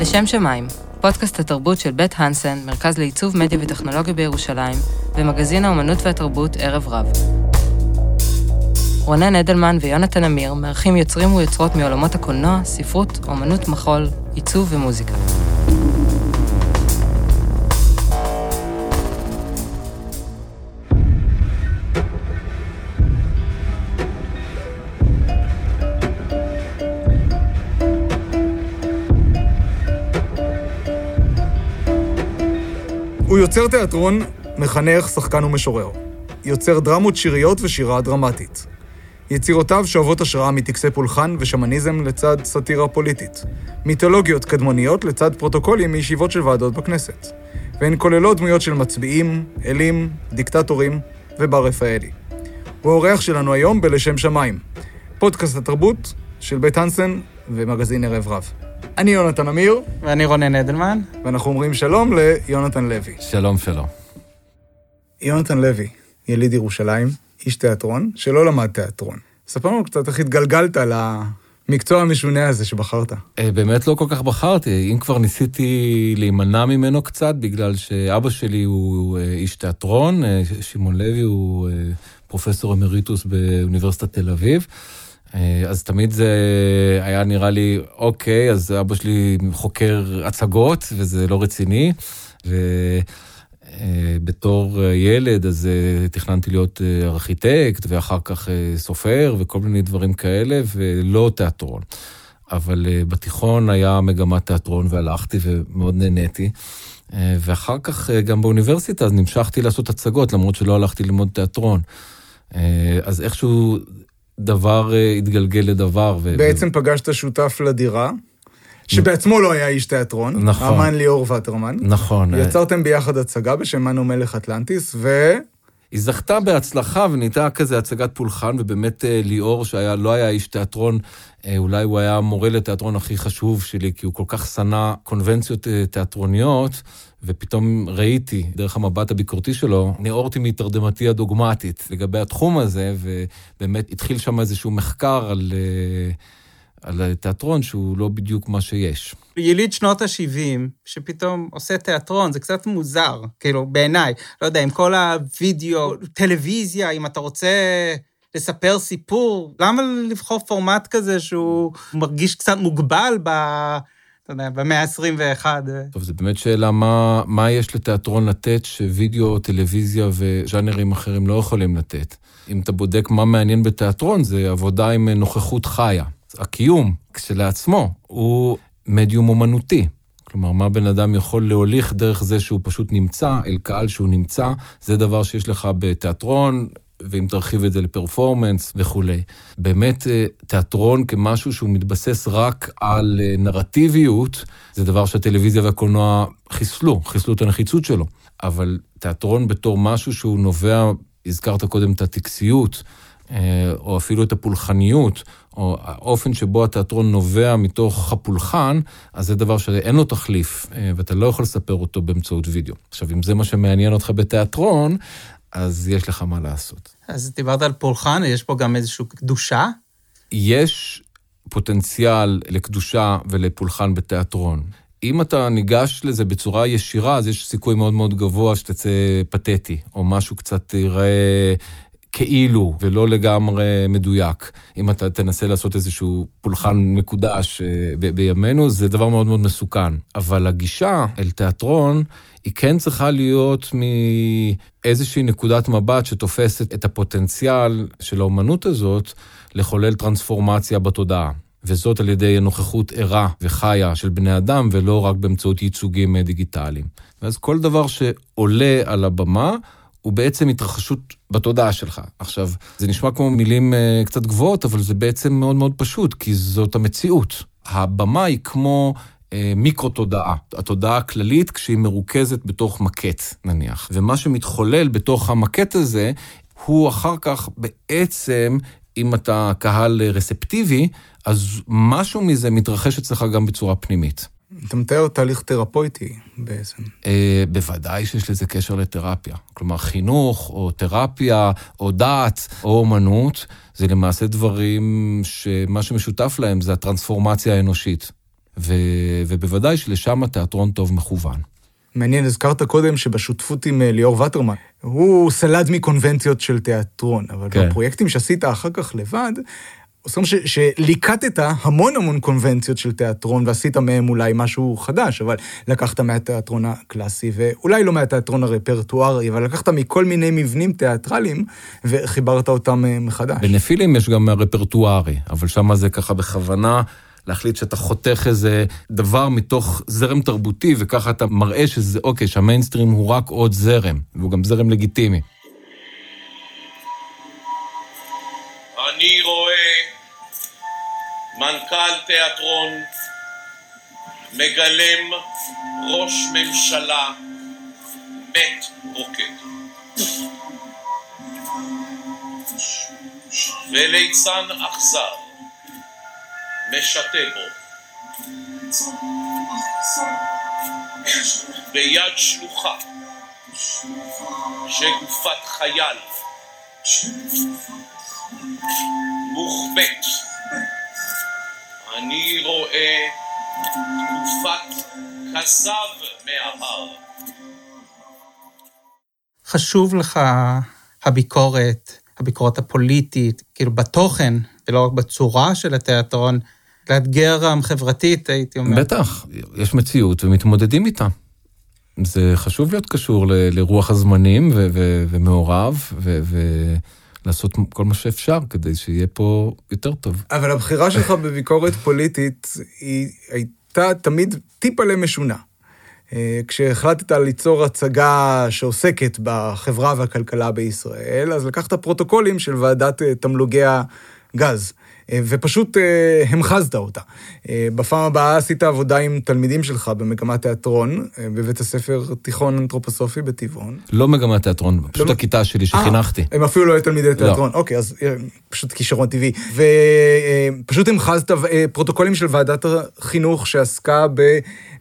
לשם שמיים, פודקאסט התרבות של בית הנסן, מרכז לעיצוב מדיה וטכנולוגיה בירושלים, ומגזין האומנות והתרבות ערב רב. רונן אדלמן ויונתן אמיר מארחים יוצרים ויוצרות מעולמות הקולנוע, ספרות, אומנות מחול, עיצוב ומוזיקה. יוצר תיאטרון, מחנך, שחקן ומשורר. יוצר דרמות שיריות ושירה דרמטית. יצירותיו שואבות השראה מטקסי פולחן ושמניזם לצד סאטירה פוליטית. מיתולוגיות קדמוניות לצד פרוטוקולים מישיבות של ועדות בכנסת. והן כוללות דמויות של מצביעים, אלים, דיקטטורים ובר רפאלי. הוא האורח שלנו היום בלשם שמיים. פודקאסט התרבות של בית הנסן ומגזין ערב רב. אני יונתן אמיר, ואני רונן אדלמן. ואנחנו אומרים שלום ליונתן לוי. שלום, שלום. יונתן לוי, יליד ירושלים, איש תיאטרון, שלא למד תיאטרון. ספר לנו קצת איך התגלגלת למקצוע המשונה הזה שבחרת. אה, באמת לא כל כך בחרתי, אם כבר ניסיתי להימנע ממנו קצת, בגלל שאבא שלי הוא אה, איש תיאטרון, אה, שמעון לוי הוא פרופסור אמריטוס באוניברסיטת תל אביב. אז תמיד זה היה נראה לי, אוקיי, אז אבא שלי חוקר הצגות, וזה לא רציני. ו... בתור ילד, אז תכננתי להיות ארכיטקט, ואחר כך סופר, וכל מיני דברים כאלה, ולא תיאטרון. אבל בתיכון היה מגמת תיאטרון, והלכתי ומאוד נהניתי. ואחר כך גם באוניברסיטה, אז נמשכתי לעשות הצגות, למרות שלא הלכתי ללמוד תיאטרון. אז איכשהו דבר התגלגל לדבר. בעצם. פגשת שותף לדירה. שבעצמו לא היה איש תיאטרון, נכון, האמן ליאור וטרמן. נכון. יצרתם ביחד הצגה בשם מנו מלך אטלנטיס, ו... היא זכתה בהצלחה ונהייתה כזה הצגת פולחן, ובאמת ליאור, שלא היה איש תיאטרון, אולי הוא היה המורה לתיאטרון הכי חשוב שלי, כי הוא כל כך שנא קונבנציות תיאטרוניות, ופתאום ראיתי, דרך המבט הביקורתי שלו, נאורתי מתרדמתי הדוגמטית לגבי התחום הזה, ובאמת התחיל שם איזשהו מחקר על... על תיאטרון שהוא לא בדיוק מה שיש. יליד שנות ה-70, שפתאום עושה תיאטרון, זה קצת מוזר, כאילו, בעיניי. לא יודע, עם כל הווידאו, טלוויזיה, אם אתה רוצה לספר סיפור, למה לבחור פורמט כזה שהוא מרגיש קצת מוגבל ב... יודע, במאה ה-21. טוב, זו באמת שאלה מה, מה יש לתיאטרון לתת שווידאו, טלוויזיה וז'אנרים אחרים לא יכולים לתת. אם אתה בודק מה מעניין בתיאטרון, זה עבודה עם נוכחות חיה. הקיום כשלעצמו הוא מדיום אומנותי. כלומר, מה בן אדם יכול להוליך דרך זה שהוא פשוט נמצא, אל קהל שהוא נמצא, זה דבר שיש לך בתיאטרון, ואם תרחיב את זה לפרפורמנס וכולי. באמת, תיאטרון כמשהו שהוא מתבסס רק על נרטיביות, זה דבר שהטלוויזיה והקולנוע חיסלו, חיסלו את הנחיצות שלו. אבל תיאטרון בתור משהו שהוא נובע, הזכרת קודם את הטקסיות, או אפילו את הפולחניות, או האופן שבו התיאטרון נובע מתוך הפולחן, אז זה דבר שאין לו תחליף, ואתה לא יכול לספר אותו באמצעות וידאו. עכשיו, אם זה מה שמעניין אותך בתיאטרון, אז יש לך מה לעשות. אז דיברת על פולחן, יש פה גם איזושהי קדושה? יש פוטנציאל לקדושה ולפולחן בתיאטרון. אם אתה ניגש לזה בצורה ישירה, אז יש סיכוי מאוד מאוד גבוה שתצא פתטי, או משהו קצת ייראה כאילו, ולא לגמרי מדויק. אם אתה תנסה לעשות איזשהו פולחן מקודש ב- בימינו, זה דבר מאוד מאוד מסוכן. אבל הגישה אל תיאטרון, היא כן צריכה להיות מאיזושהי נקודת מבט שתופסת את הפוטנציאל של האומנות הזאת לחולל טרנספורמציה בתודעה. וזאת על ידי נוכחות ערה וחיה של בני אדם, ולא רק באמצעות ייצוגים דיגיטליים. ואז כל דבר שעולה על הבמה, הוא בעצם התרחשות בתודעה שלך. עכשיו, זה נשמע כמו מילים uh, קצת גבוהות, אבל זה בעצם מאוד מאוד פשוט, כי זאת המציאות. הבמה היא כמו uh, מיקרו-תודעה. התודעה הכללית כשהיא מרוכזת בתוך מקט, נניח. ומה שמתחולל בתוך המקט הזה, הוא אחר כך בעצם, אם אתה קהל רספטיבי, אז משהו מזה מתרחש אצלך גם בצורה פנימית. אתה מתאר תהליך תרפויטי בעצם. אה, בוודאי שיש לזה קשר לתרפיה. כלומר, חינוך, או תרפיה, או דת, או אומנות, זה למעשה דברים שמה שמשותף להם זה הטרנספורמציה האנושית. ו, ובוודאי שלשם התיאטרון טוב מכוון. מעניין, הזכרת קודם שבשותפות עם אה, ליאור וטרמן, הוא סלד מקונבנציות של תיאטרון, אבל כן. בפרויקטים שעשית אחר כך לבד, ש- שליקטת המון המון קונבנציות של תיאטרון ועשית מהם אולי משהו חדש, אבל לקחת מהתיאטרון הקלאסי, ואולי לא מהתיאטרון הרפרטוארי, אבל לקחת מכל מיני מבנים תיאטרליים וחיברת אותם אה, מחדש. בנפילים יש גם רפרטוארי, אבל שם זה ככה בכוונה להחליט שאתה חותך איזה דבר מתוך זרם תרבותי, וככה אתה מראה שזה, אוקיי, שהמיינסטרים הוא רק עוד זרם, והוא גם זרם לגיטימי. אני רואה מנכ"ל תיאטרון מגלם ראש ממשלה מת רוקד. וליצן אכזר משתה בו. ביד שלוחה שגופת חייל מוחבאת. אני רואה תקופת כזב מההר. חשוב לך הביקורת, הביקורת הפוליטית, כאילו בתוכן, ולא רק בצורה של התיאטרון, לאתגר גם חברתית, הייתי אומר. בטח, יש מציאות ומתמודדים איתה. זה חשוב להיות קשור ל- לרוח הזמנים ו- ו- ומעורב, ו- ולעשות כל מה שאפשר כדי שיהיה פה יותר טוב. אבל הבחירה שלך בביקורת פוליטית היא הייתה תמיד טיפה משונה. אה, כשהחלטת ליצור הצגה שעוסקת בחברה והכלכלה בישראל, אז לקחת פרוטוקולים של ועדת אה, תמלוגי הגז. אה, ופשוט אה, המחזת אותה. אה, בפעם הבאה עשית עבודה עם תלמידים שלך במגמת תיאטרון, בבית הספר תיכון אנתרופוסופי בטבעון. לא מגמת תיאטרון, פשוט לא- הכיתה שלי שחינכתי. אה, הם אפילו לא היו תלמידי לא. תיאטרון. אוקיי, אז פשוט כישרון טבעי. ופשוט המחזת פרוטוקולים של ועדת החינוך שעסקה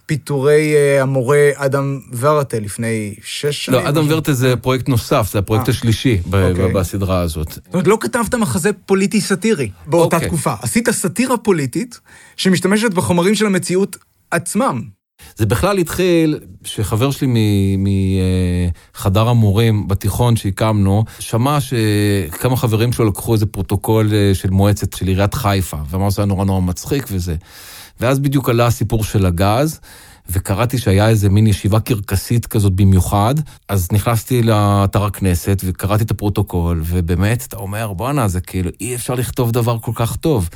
בפיטורי אה, המורה אדם ורטה לפני שש שנים. לא, אדם. ורטה זה פרויקט נוסף, זה הפרויקט אה. השלישי ב- אוקיי. בסדרה הזאת. זאת אומרת, לא כתבת מחזה פוליטי סאטירי באותה אוקיי. תקופה. עשית סאטירה פוליטית שמשתמשת בחומרים של המציאות עצמם. זה בכלל התחיל שחבר שלי מחדר המורים בתיכון שהקמנו, שמע שכמה חברים שלו לקחו איזה פרוטוקול אה, של מועצת של עיריית חיפה, ואמר שזה היה נורא נורא מצחיק וזה. ואז בדיוק עלה הסיפור של הגז, וקראתי שהיה איזה מין ישיבה קרקסית כזאת במיוחד, אז נכנסתי לאתר הכנסת וקראתי את הפרוטוקול, ובאמת, אתה אומר, בואנה, זה כאילו, אי אפשר לכתוב דבר כל כך טוב.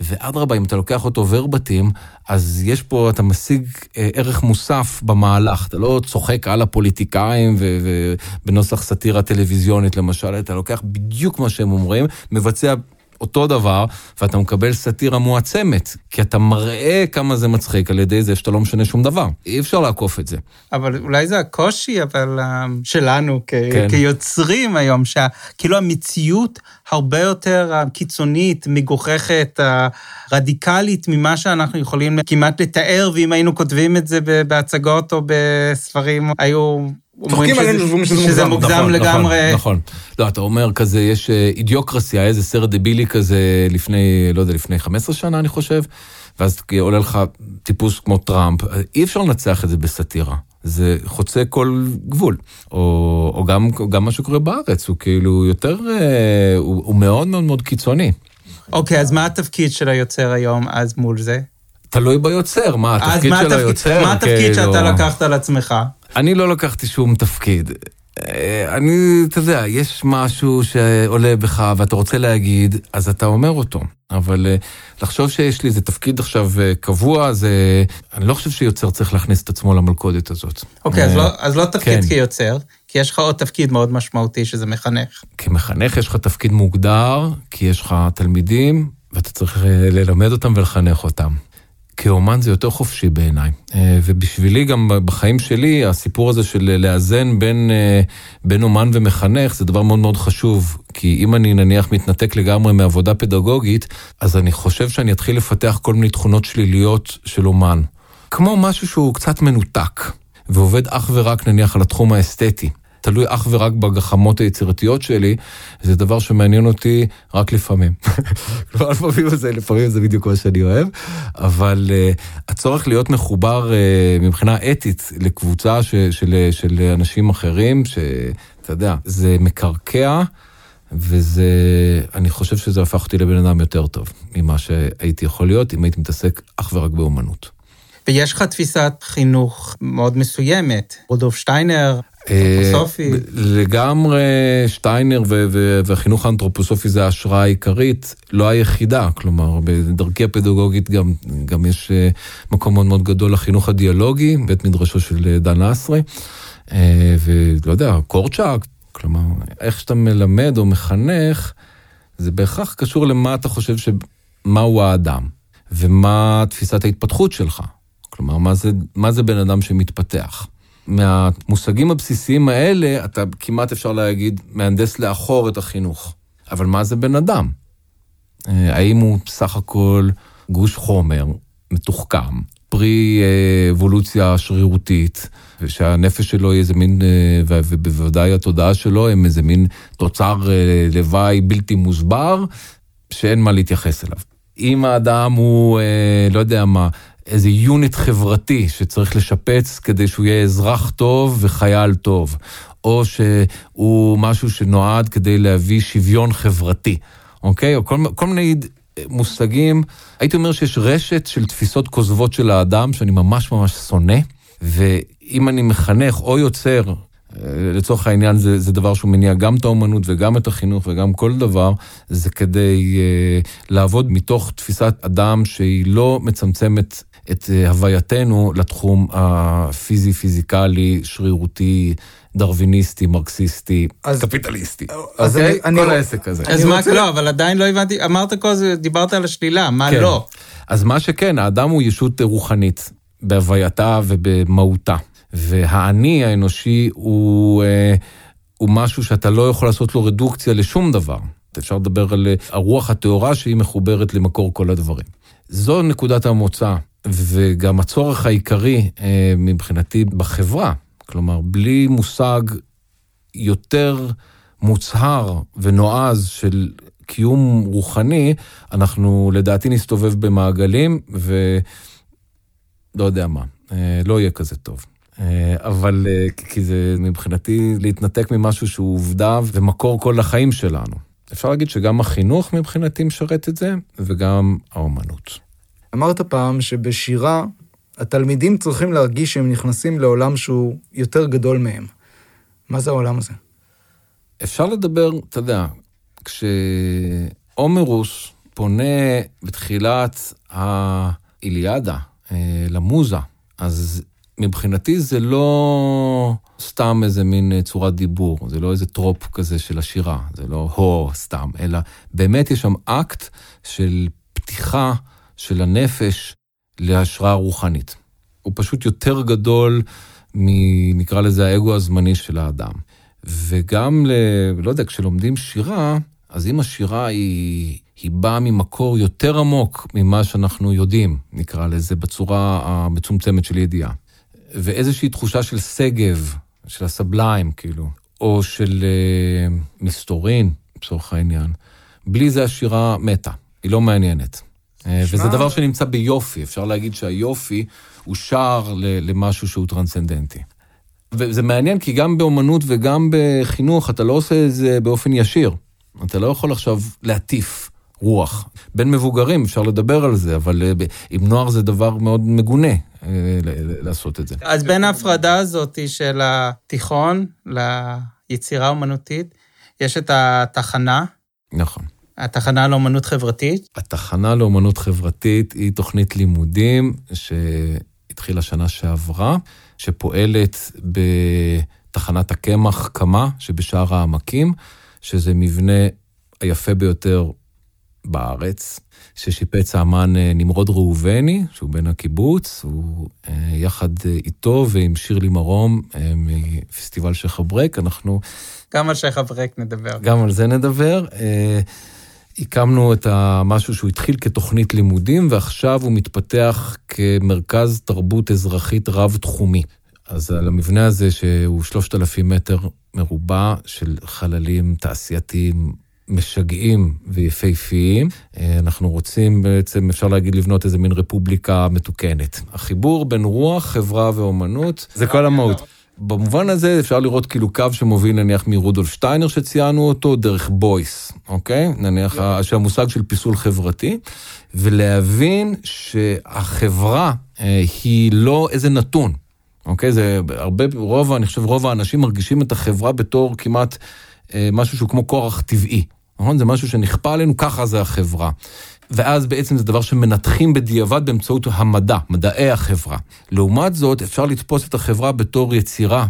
ואדרבה, אם אתה לוקח אותו ורבטים, אז יש פה, אתה משיג אה, ערך מוסף במהלך. אתה לא צוחק על הפוליטיקאים ובנוסח סאטירה טלוויזיונית למשל, אתה לוקח בדיוק מה שהם אומרים, מבצע אותו דבר, ואתה מקבל סאטירה מועצמת, כי אתה מראה כמה זה מצחיק על ידי זה שאתה לא משנה שום דבר. אי אפשר לעקוף את זה. אבל אולי זה הקושי, אבל אה, שלנו כ- כן. כיוצרים היום, שכאילו המציאות הרבה יותר אה, קיצונית, מגוחכת, אה, רדיקלית ממה שאנחנו יכולים כמעט לתאר, ואם היינו כותבים את זה בהצגות או בספרים, היו... צוחקים עלינו, אומרים שזה שזה מוגזם. מוגזם נכון, לגמרי. נכון, נכון. לא, אתה אומר כזה, יש אה, אידיוקרסיה, איזה סרט דבילי כזה לפני, לא יודע, לפני 15 שנה, אני חושב, ואז עולה לך טיפוס כמו טראמפ. אי אפשר לנצח את זה בסאטירה. זה חוצה כל גבול. או, או גם, גם מה שקורה בארץ, הוא כאילו יותר, אה, הוא, הוא מאוד מאוד מאוד קיצוני. אוקיי, אז מה התפקיד של היוצר היום אז מול זה? תלוי ביוצר, מה התפקיד מה של התפקיד- היוצר? מה התפקיד כאילו- שאתה לקחת על עצמך? אני לא לקחתי שום תפקיד. אה, אני, אתה יודע, יש משהו שעולה בך ואתה רוצה להגיד, אז אתה אומר אותו. אבל אה, לחשוב שיש לי איזה תפקיד עכשיו אה, קבוע, זה... אני לא חושב שיוצר צריך להכניס את עצמו למלכודת הזאת. אוקיי, אז לא- אז לא תפקיד כן. כיוצר, כי יש לך עוד תפקיד מאוד משמעותי, שזה מחנך. כמחנך יש לך תפקיד מוגדר, כי יש לך תלמידים, ואתה צריך ללמד אותם ולחנך אותם. כאומן זה יותר חופשי בעיניי. אה, ובשבילי גם בחיים שלי, הסיפור הזה של לאזן בין, אה, בין אומן ומחנך זה דבר מאוד מאוד חשוב. כי אם אני נניח מתנתק לגמרי מעבודה פדגוגית, אז אני חושב שאני אתחיל לפתח כל מיני תכונות שליליות של אומן. כמו משהו שהוא קצת מנותק, ועובד אך ורק נניח על התחום האסתטי. תלוי אך ורק בגחמות היצירתיות שלי, זה דבר שמעניין אותי רק לפעמים. כלומר, לפעמים זה, לפעמים זה בדיוק מה שאני אוהב, אבל uh, הצורך להיות מחובר uh, מבחינה אתית לקבוצה ש, של, של אנשים אחרים, שאתה יודע, זה מקרקע. וזה, אני חושב שזה הפך אותי לבן אדם יותר טוב ממה שהייתי יכול להיות אם הייתי מתעסק אך ורק באומנות. ויש לך תפיסת חינוך מאוד מסוימת, רודולף שטיינר, אנתרופוסופי. אה, לגמרי שטיינר והחינוך האנתרופוסופי זה ההשראה העיקרית, לא היחידה, כלומר בדרכי הפדגוגית גם, גם יש אה, מקום מאוד מאוד גדול לחינוך הדיאלוגי, בית מדרשו של אה, דן אסרי, ולא יודע, קורצ'אק, כלומר, איך שאתה מלמד או מחנך, זה בהכרח קשור למה אתה חושב ש... מהו האדם, ומה תפיסת ההתפתחות שלך. כלומר, מה זה, מה זה בן אדם שמתפתח. מהמושגים הבסיסיים האלה, אתה כמעט אפשר להגיד, מהנדס לאחור את החינוך. אבל מה זה בן אדם? אה, האם הוא סך הכל גוש חומר, מתוחכם, פרי אה, אבולוציה שרירותית, ושהנפש שלו היא איזה מין, אה, ובוודאי התודעה שלו הם איזה מין תוצר לוואי בלתי מוסבר, שאין מה להתייחס אליו. אם האדם הוא, לא יודע מה, איזה יוניט חברתי שצריך לשפץ כדי שהוא יהיה אזרח טוב וחייל טוב, או שהוא משהו שנועד כדי להביא שוויון חברתי, אוקיי? או כל, כל מיני מושגים. הייתי אומר שיש רשת של תפיסות כוזבות של האדם שאני ממש ממש שונא, ואם אני מחנך או יוצר, לצורך העניין זה, זה דבר שהוא מניע גם את האומנות וגם את החינוך וגם כל דבר, זה כדי uh, לעבוד מתוך תפיסת אדם שהיא לא מצמצמת את אה, הווייתנו לתחום הפיזי-פיזיקלי, שרירותי, דרוויניסטי, מרקסיסטי, אז, קפיטליסטי. אז אוקיי? אני, כל אני, העסק הזה. אז מה, רוצה... לא, אבל עדיין לא הבנתי, אמרת כל זה, דיברת על השלילה, מה כן. לא? אז מה שכן, האדם הוא ישות רוחנית בהווייתה ובמהותה. והאני האנושי הוא, אה, הוא משהו שאתה לא יכול לעשות לו רדוקציה לשום דבר. אפשר לדבר על אה, הרוח הטהורה שהיא מחוברת למקור כל הדברים. זו נקודת המוצא וגם הצורך העיקרי אה, מבחינתי בחברה, כלומר, בלי מושג יותר מוצהר ונועז של קיום רוחני, אנחנו לדעתי נסתובב במעגלים, ולא יודע מה, אה, לא יהיה כזה טוב. אה, אבל כי זה מבחינתי להתנתק ממשהו שהוא עובדה ומקור כל החיים שלנו. אפשר להגיד שגם החינוך מבחינתי משרת את זה, וגם האומנות. אמרת פעם שבשירה התלמידים צריכים להרגיש שהם נכנסים לעולם שהוא יותר גדול מהם. מה זה העולם הזה? אפשר לדבר, אתה יודע, כשהומרוס פונה בתחילת האיליאדה אה, למוזה, אז מבחינתי זה לא סתם איזה מין צורת דיבור, זה לא איזה trope כזה של השירה, זה לא הו סתם, אלא באמת יש שם אקט של פתיחה של הנפש להשראה רוחנית. הוא פשוט יותר גדול מנקרא לזה האגו הזמני של האדם. וגם, ל... לא יודע, כשלומדים שירה, אז אם השירה היא, היא באה ממקור יותר עמוק ממה שאנחנו יודעים, נקרא לזה, בצורה המצומצמת של ידיעה. ואיזושהי תחושה של שגב, של הסבליים, כאילו, או של uh, מסתורין, לצורך העניין. בלי זה השירה מתה, היא לא מעניינת. אה, וזה דבר שנמצא ביופי, אפשר להגיד שהיופי הוא שער למשהו שהוא טרנסצנדנטי. וזה מעניין כי גם באומנות וגם בחינוך אתה לא עושה את זה באופן ישיר. אתה לא יכול עכשיו להטיף רוח. בין מבוגרים אפשר לדבר על זה, אבל אה, עם נוער זה דבר מאוד מגונה אה, לעשות את זה. אז בין ההפרדה הזאת של התיכון ליצירה האומנותית, יש את התחנה. נכון. התחנה לאומנות חברתית? התחנה לאומנות חברתית היא תוכנית לימודים שהתחילה שנה שעברה, שפועלת בתחנת הקמח קמה שבשער העמקים, שזה מבנה היפה ביותר בארץ, ששיפץ האמן אה, נמרוד ראובני, שהוא בן הקיבוץ, הוא אה, יחד איתו ועם שירלי מרום אה, מפסטיבל שייח' אברק, אנחנו... גם על שייח' אברק נדבר. גם על זה נדבר. הקמנו את משהו שהוא התחיל כתוכנית לימודים, ועכשיו הוא מתפתח כמרכז תרבות אזרחית רב-תחומי. אז על המבנה הזה, שהוא 3,000 מטר מרובע של חללים תעשייתיים משגעים ויפהפיים, אה, אנחנו רוצים בעצם, אפשר להגיד, לבנות איזה מין רפובליקה מתוקנת. החיבור בין רוח, חברה ואומנות, זה כל המהות. במובן הזה אפשר לראות כאילו קו שמוביל נניח מרודולף שטיינר שציינו אותו, דרך בויס, אוקיי? נניח שהמושג של פיסול חברתי, ולהבין שהחברה אה, היא לא איזה נתון, אוקיי? זה הרבה, רוב, אני חושב רוב האנשים מרגישים את החברה בתור כמעט אה, משהו שהוא כמו כורח טבעי, נכון? זה משהו שנכפה עלינו, ככה זה החברה. ואז בעצם זה דבר שמנתחים בדיעבד באמצעות המדע, מדעי החברה. לעומת זאת, אפשר לתפוס את החברה בתור יצירה,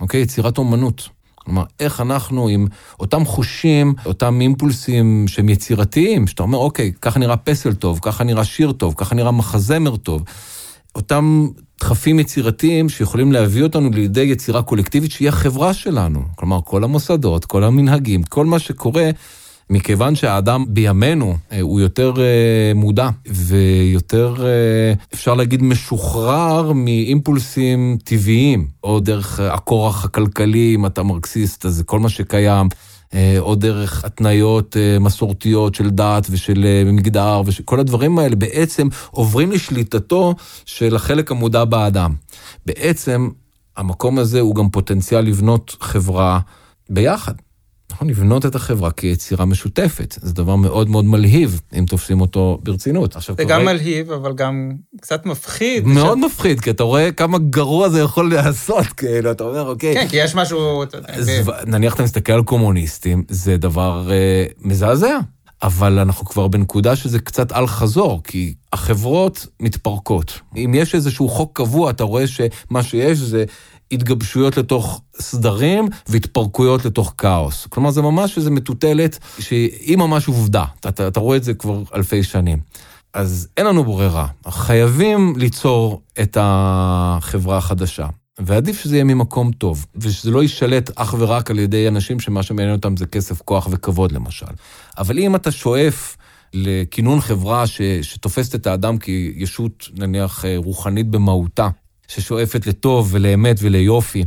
אוקיי? יצירת אומנות. כלומר, איך אנחנו עם אותם חושים, אותם אימפולסים שהם יצירתיים, שאתה אומר, אוקיי, ככה נראה פסל טוב, ככה נראה שיר טוב, ככה נראה מחזמר טוב. אותם דחפים יצירתיים שיכולים להביא אותנו לידי יצירה קולקטיבית שהיא החברה שלנו. כלומר, כל המוסדות, כל המנהגים, כל מה שקורה מכיוון שהאדם בימינו אה, הוא יותר אה, מודע ויותר, אה, אפשר להגיד, משוחרר מאימפולסים טבעיים, או דרך הכורח הכלכלי, אם אתה מרקסיסט, אז כל מה שקיים. או דרך התניות מסורתיות של דת ושל מגדר, וכל הדברים האלה בעצם עוברים לשליטתו של החלק המודע באדם. בעצם המקום הזה הוא גם פוטנציאל לבנות חברה ביחד. נכון, לבנות את החברה כיצירה משותפת. זה דבר מאוד מאוד מלהיב, אם תופסים אותו ברצינות. עכשיו, זה גם רואה... מלהיב, אבל גם קצת מפחיד. מאוד ש... מפחיד, כי אתה רואה כמה גרוע זה יכול לעשות, כאילו, אתה אומר, אוקיי. כן, כי יש משהו... אז ב... נניח אתה מסתכל על קומוניסטים, זה דבר אה, מזעזע. אבל אנחנו כבר בנקודה שזה קצת אל חזור, כי החברות מתפרקות. אם יש איזשהו חוק קבוע, אתה רואה שמה שיש זה התגבשויות לתוך סדרים והתפרקויות לתוך כאוס. כלומר, זה ממש איזו מטוטלת שהיא ממש עובדה. אתה, אתה, אתה רואה את זה כבר אלפי שנים. אז אין לנו ברירה, חייבים ליצור את החברה החדשה. ועדיף שזה יהיה ממקום טוב, ושזה לא יישלט אך ורק על ידי אנשים שמה שמעניין אותם זה כסף, כוח וכבוד למשל. אבל אם אתה שואף לכינון חברה ש, שתופסת את האדם כישות, נניח, רוחנית במהותה, ששואפת לטוב ולאמת וליופי.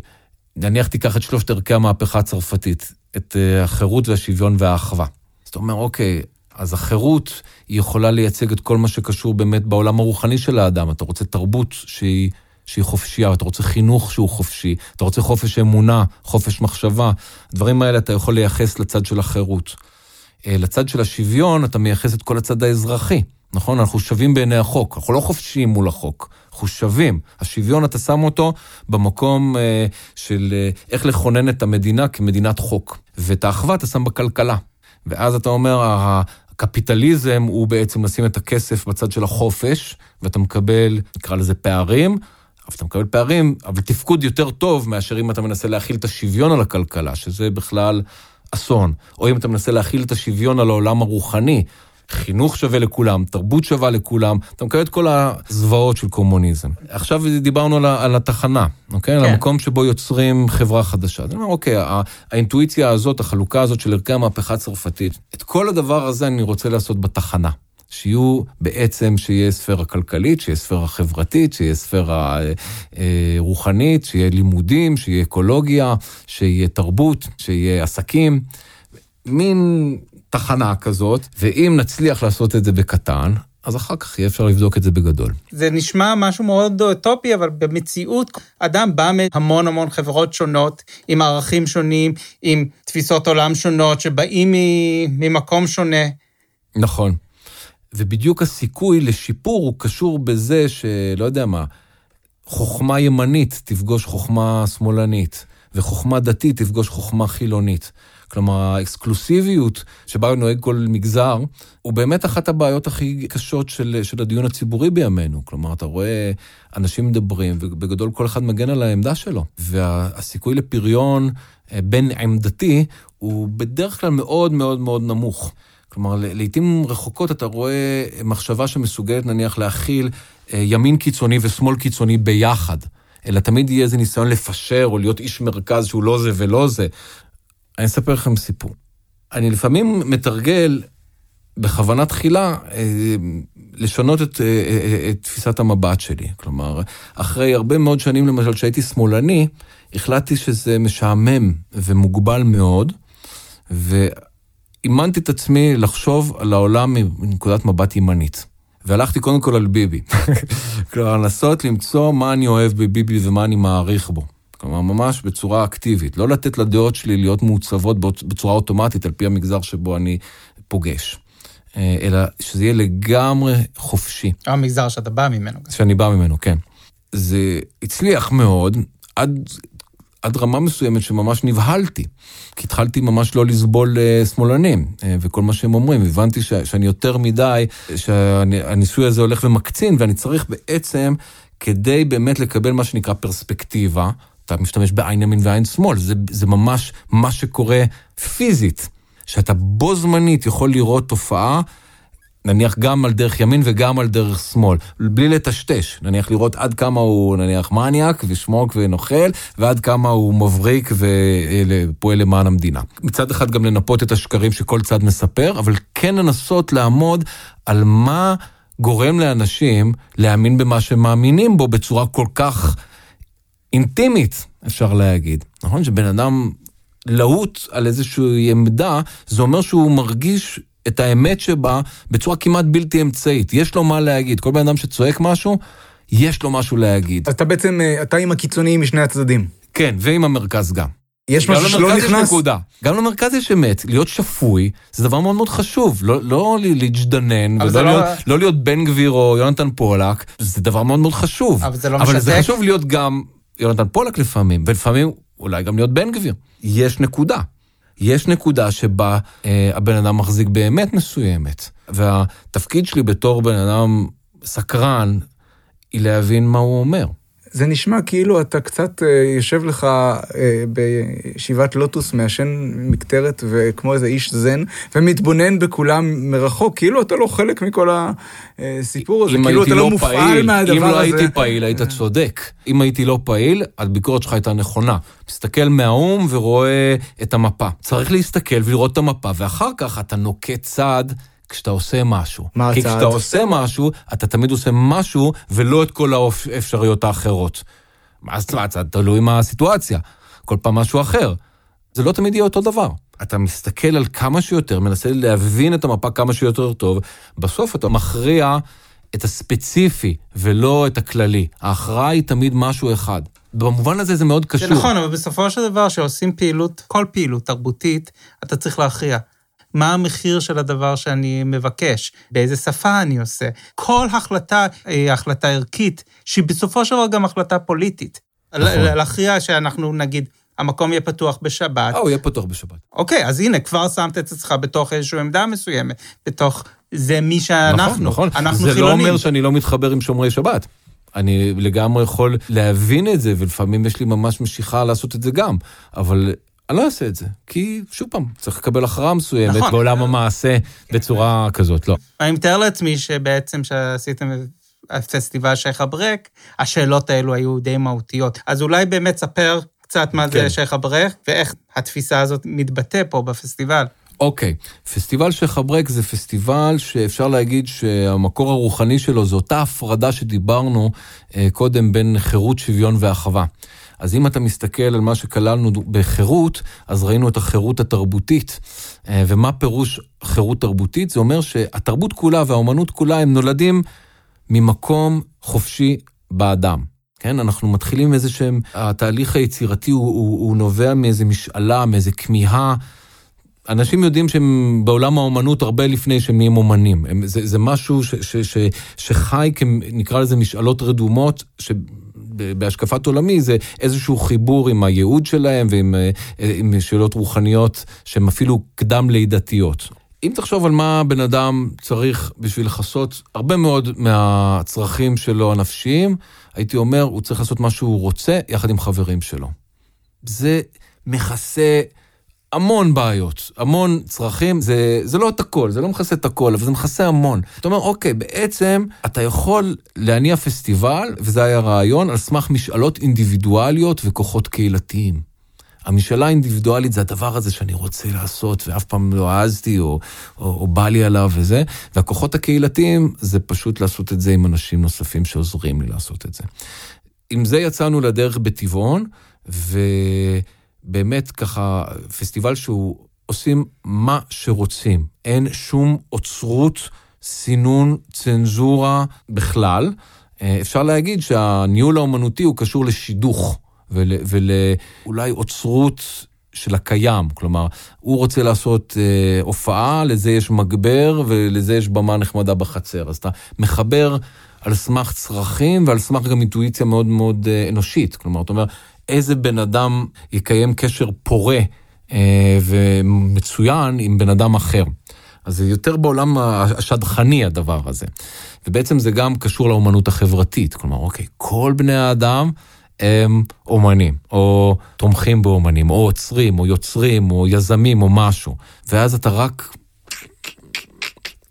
נניח תיקח את שלושת ערכי המהפכה הצרפתית, את אה, החירות והשוויון והאחווה. אז אתה אומר, אוקיי, אז החירות היא יכולה לייצג את כל מה שקשור באמת בעולם הרוחני של האדם. אתה רוצה תרבות שהיא, שהיא חופשייה, אתה רוצה חינוך שהוא חופשי, אתה רוצה חופש אמונה, חופש מחשבה. הדברים האלה אתה יכול לייחס לצד של החירות. אה, לצד של השוויון אתה מייחס את כל הצד האזרחי. נכון? אנחנו שווים בעיני החוק, אנחנו לא חופשיים מול החוק, אנחנו שווים. השוויון, אתה שם אותו במקום אה, של אה, איך לכונן את המדינה כמדינת חוק, ואת האחווה אתה שם בכלכלה. ואז אתה אומר, הקפיטליזם הוא בעצם לשים את הכסף בצד של החופש, ואתה מקבל, נקרא לזה פערים, אבל אתה מקבל פערים, אבל תפקוד יותר טוב מאשר אם אתה מנסה להכיל את השוויון על הכלכלה, שזה בכלל אסון. או אם אתה מנסה להכיל את השוויון על העולם הרוחני, חינוך שווה לכולם, תרבות שווה לכולם, אתה מקבל את כל הזוועות של קומוניזם. עכשיו דיברנו על, על התחנה, אוקיי? כן. על המקום שבו יוצרים חברה חדשה. אני אומר, אוקיי, האינטואיציה הזאת, החלוקה הזאת של ערכי המהפכה הצרפתית, את כל הדבר הזה אני רוצה לעשות בתחנה. שיהיו בעצם, שיהיה ספירה כלכלית, שיהיה ספירה חברתית, שיהיה ספירה אה, אה, רוחנית, שיהיה לימודים, שיהיה אקולוגיה, שיהיה תרבות, שיהיה עסקים. מין תחנה כזאת, ואם נצליח לעשות את זה בקטן, אז אחר כך יהיה אפשר לבדוק את זה בגדול. זה נשמע משהו מאוד אוטופי, אבל במציאות אדם בא מהמון המון חברות שונות, עם ערכים שונים, עם תפיסות עולם שונות, שבאים ממקום שונה. נכון. ובדיוק הסיכוי לשיפור הוא קשור בזה שלא יודע מה, חוכמה ימנית תפגוש חוכמה שמאלנית, וחוכמה דתית תפגוש חוכמה חילונית. כלומר, האקסקלוסיביות שבה נוהג כל מגזר, הוא באמת אחת הבעיות הכי קשות של, של הדיון הציבורי בימינו. כלומר, אתה רואה אנשים מדברים, ובגדול כל אחד מגן על העמדה שלו. והסיכוי לפריון אה, בין עמדתי הוא בדרך כלל מאוד מאוד מאוד נמוך. כלומר, לעיתים רחוקות אתה רואה מחשבה שמסוגלת נניח להכיל אה, ימין קיצוני ושמאל קיצוני ביחד. אלא תמיד יהיה איזה ניסיון לפשר או להיות איש מרכז שהוא לא זה ולא זה. אני אספר לכם סיפור. אני לפעמים מתרגל בכוונה תחילה אה, לשנות את, את, את תפיסת המבט שלי. כלומר, אחרי הרבה מאוד שנים, למשל, שהייתי שמאלני, החלטתי שזה משעמם ומוגבל מאוד, ואימנתי את עצמי לחשוב על העולם מנקודת מבט ימנית. והלכתי קודם כל על ביבי. כלומר, לנסות למצוא מה אני אוהב בביבי ומה אני מעריך בו. כלומר, ממש בצורה אקטיבית. לא לתת לדעות שלי להיות מעוצבות בצורה אוטומטית על פי המגזר שבו אני פוגש. אה, אלא שזה יהיה לגמרי חופשי. המגזר שאתה בא ממנו. שאני בא ממנו, כן. זה הצליח מאוד, עד, עד רמה מסוימת שממש נבהלתי. כי התחלתי ממש לא לסבול uh, שמאלנים, uh, וכל מה שהם אומרים. הבנתי ש, שאני יותר מדי, שהניסוי הזה הולך ומקצין, ואני צריך בעצם, כדי באמת לקבל מה שנקרא פרספקטיבה, אתה משתמש בעין ימין ועין שמאל, זה, זה ממש מה שקורה פיזית. שאתה בו זמנית יכול לראות תופעה, נניח גם על דרך ימין וגם על דרך שמאל, בלי לטשטש. נניח לראות עד כמה הוא נניח מניאק ושמוק ונוכל, ועד כמה הוא מבריק ופועל למען המדינה. מצד אחד גם לנפות את השקרים שכל צד מספר, אבל כן לנסות לעמוד על מה גורם לאנשים להאמין במה שהם מאמינים בו בצורה כל כך אינטימית, אפשר להגיד. נכון? שבן אדם להוט על איזושהי עמדה, זה אומר שהוא מרגיש את האמת שבה בצורה כמעט בלתי אמצעית. יש לו מה להגיד. כל בן אדם שצועק משהו, יש לו משהו להגיד. אז אתה בעצם, אה, אתה עם הקיצוניים משני הצדדים. כן, ועם המרכז גם. יש משהו שלא נכנס? גם למרכז יש נקודה. גם למרכז יש אמת. להיות שפוי, זה דבר מאוד מאוד חשוב. לא, לא להג'דנן, ולא לא... להיות, לא להיות בן גביר או יונתן פולק, זה דבר מאוד מאוד חשוב. אבל זה לא משתק. אבל זה חשוב להיות גם יונתן פולק לפעמים, ולפעמים אולי גם להיות בן גביר. יש נקודה. יש נקודה שבה אה, הבן אדם מחזיק באמת מסוימת. והתפקיד שלי בתור בן אדם סקרן, היא להבין מה הוא אומר. זה נשמע כאילו אתה קצת אה, יושב לך אה, בישיבת לוטוס, מעשן מקטרת וכמו איזה איש זן, ומתבונן בכולם מרחוק, כאילו אתה לא חלק מכל הסיפור הזה, כאילו אתה לא, לא מופעל פעיל, מהדבר אם הזה. אם לא הייתי פעיל, היית צודק. אם הייתי לא פעיל, הביקורת שלך הייתה נכונה. מסתכל מהאו"ם ורואה את המפה. צריך להסתכל ולראות את המפה, ואחר כך אתה נוקט צעד. כשאתה עושה משהו. מה הצעד? כי כשאתה עושה משהו, אתה תמיד עושה משהו ולא את כל האפשרויות האחרות. מה הצעד? תלוי מה הסיטואציה. כל פעם משהו אחר. זה לא תמיד יהיה אותו דבר. אתה מסתכל על כמה שיותר, מנסה להבין את המפה כמה שיותר טוב, בסוף אתה מכריע את הספציפי ולא את הכללי. ההכרעה היא תמיד משהו אחד. במובן הזה זה מאוד קשור. זה נכון, אבל בסופו של דבר, כשעושים פעילות, כל פעילות תרבותית, אתה צריך להכריע. מה המחיר של הדבר שאני מבקש, באיזה שפה אני עושה. כל החלטה היא החלטה ערכית, שהיא בסופו של דבר גם החלטה פוליטית. נכון. להכריע שאנחנו נגיד, המקום יהיה פתוח בשבת. אה, הוא יהיה פתוח בשבת. אוקיי, אז הנה, כבר שמת את עצמך בתוך איזושהי עמדה מסוימת, בתוך זה מי שאנחנו. נכון, נכון. אנחנו זה חילונים. לא אומר שאני לא מתחבר עם שומרי שבת. אני לגמרי יכול להבין את זה, ולפעמים יש לי ממש משיכה לעשות את זה גם. אבל אני לא אעשה את זה, כי שוב פעם, צריך לקבל הכרעה מסוימת נכון. בעולם המעשה בצורה כזאת, לא. אני מתאר לעצמי שבעצם כשעשיתם פסטיבל שייח' אברק, השאלות האלו היו די מהותיות. אז אולי באמת ספר קצת מה כן. זה שייח' אברק, ואיך התפיסה הזאת מתבטא פה בפסטיבל. אוקיי, okay. פסטיבל שייח' אברק זה פסטיבל שאפשר להגיד שהמקור הרוחני שלו זה אותה הפרדה שדיברנו אה, קודם בין חירות, שוויון ואחווה. אז אם אתה מסתכל על מה שכללנו בחירות, אז ראינו את החירות התרבותית. אה, ומה פירוש חירות תרבותית? זה אומר שהתרבות כולה והאומנות כולה הם נולדים ממקום חופשי באדם. כן, אנחנו מתחילים איזה שהם, התהליך היצירתי הוא, הוא, הוא נובע מאיזה משאלה, מאיזה כמיהה. אנשים יודעים שהם בעולם האומנות הרבה לפני שהם נהיים אומנים. הם, זה, זה משהו ש, ש, ש, שחי, נקרא לזה משאלות רדומות, ש... בהשקפת עולמי זה איזשהו חיבור עם הייעוד שלהם ועם עם שאלות רוחניות שהן אפילו קדם לידתיות. אם תחשוב על מה בן אדם צריך בשביל לכסות הרבה מאוד מהצרכים שלו הנפשיים, הייתי אומר, הוא צריך לעשות מה שהוא רוצה יחד עם חברים שלו. זה מכסה המון בעיות, המון צרכים, זה, זה לא את הכל, זה לא מכסה את הכל, אבל זה מכסה המון. אתה אומר, אוקיי, בעצם אתה יכול להניע פסטיבל, וזה היה רעיון, על סמך משאלות אינדיבידואליות וכוחות קהילתיים. המשאלה האינדיבידואלית זה הדבר הזה שאני רוצה לעשות ואף פעם לא העזתי או, או, או בא לי עליו וזה, והכוחות הקהילתיים זה פשוט לעשות את זה עם אנשים נוספים שעוזרים לי לעשות את זה. עם זה יצאנו לדרך בטבעון, ובאמת ככה, פסטיבל שהוא עושים מה שרוצים. אין שום אוצרות, סינון, צנזורה בכלל. אה, אפשר להגיד שהניהול האומנותי הוא קשור לשידוך ולאולי אוצרות של הקיים. כלומר, הוא רוצה לעשות אה, הופעה, לזה יש מגבר ולזה יש במה נחמדה בחצר. אז אתה מחבר על סמך צרכים ועל סמך גם אינטואיציה מאוד מאוד אה, אנושית. כלומר, אתה אומר, איזה בן אדם יקיים קשר פורה אה, ומצוין עם בן אדם אחר. אז זה יותר בעולם השדכני הדבר הזה. ובעצם זה גם קשור לאומנות החברתית. כלומר, אוקיי, כל בני האדם הם אומנים, או תומכים באומנים, או עוצרים, או יוצרים, או יזמים, או משהו. ואז אתה רק...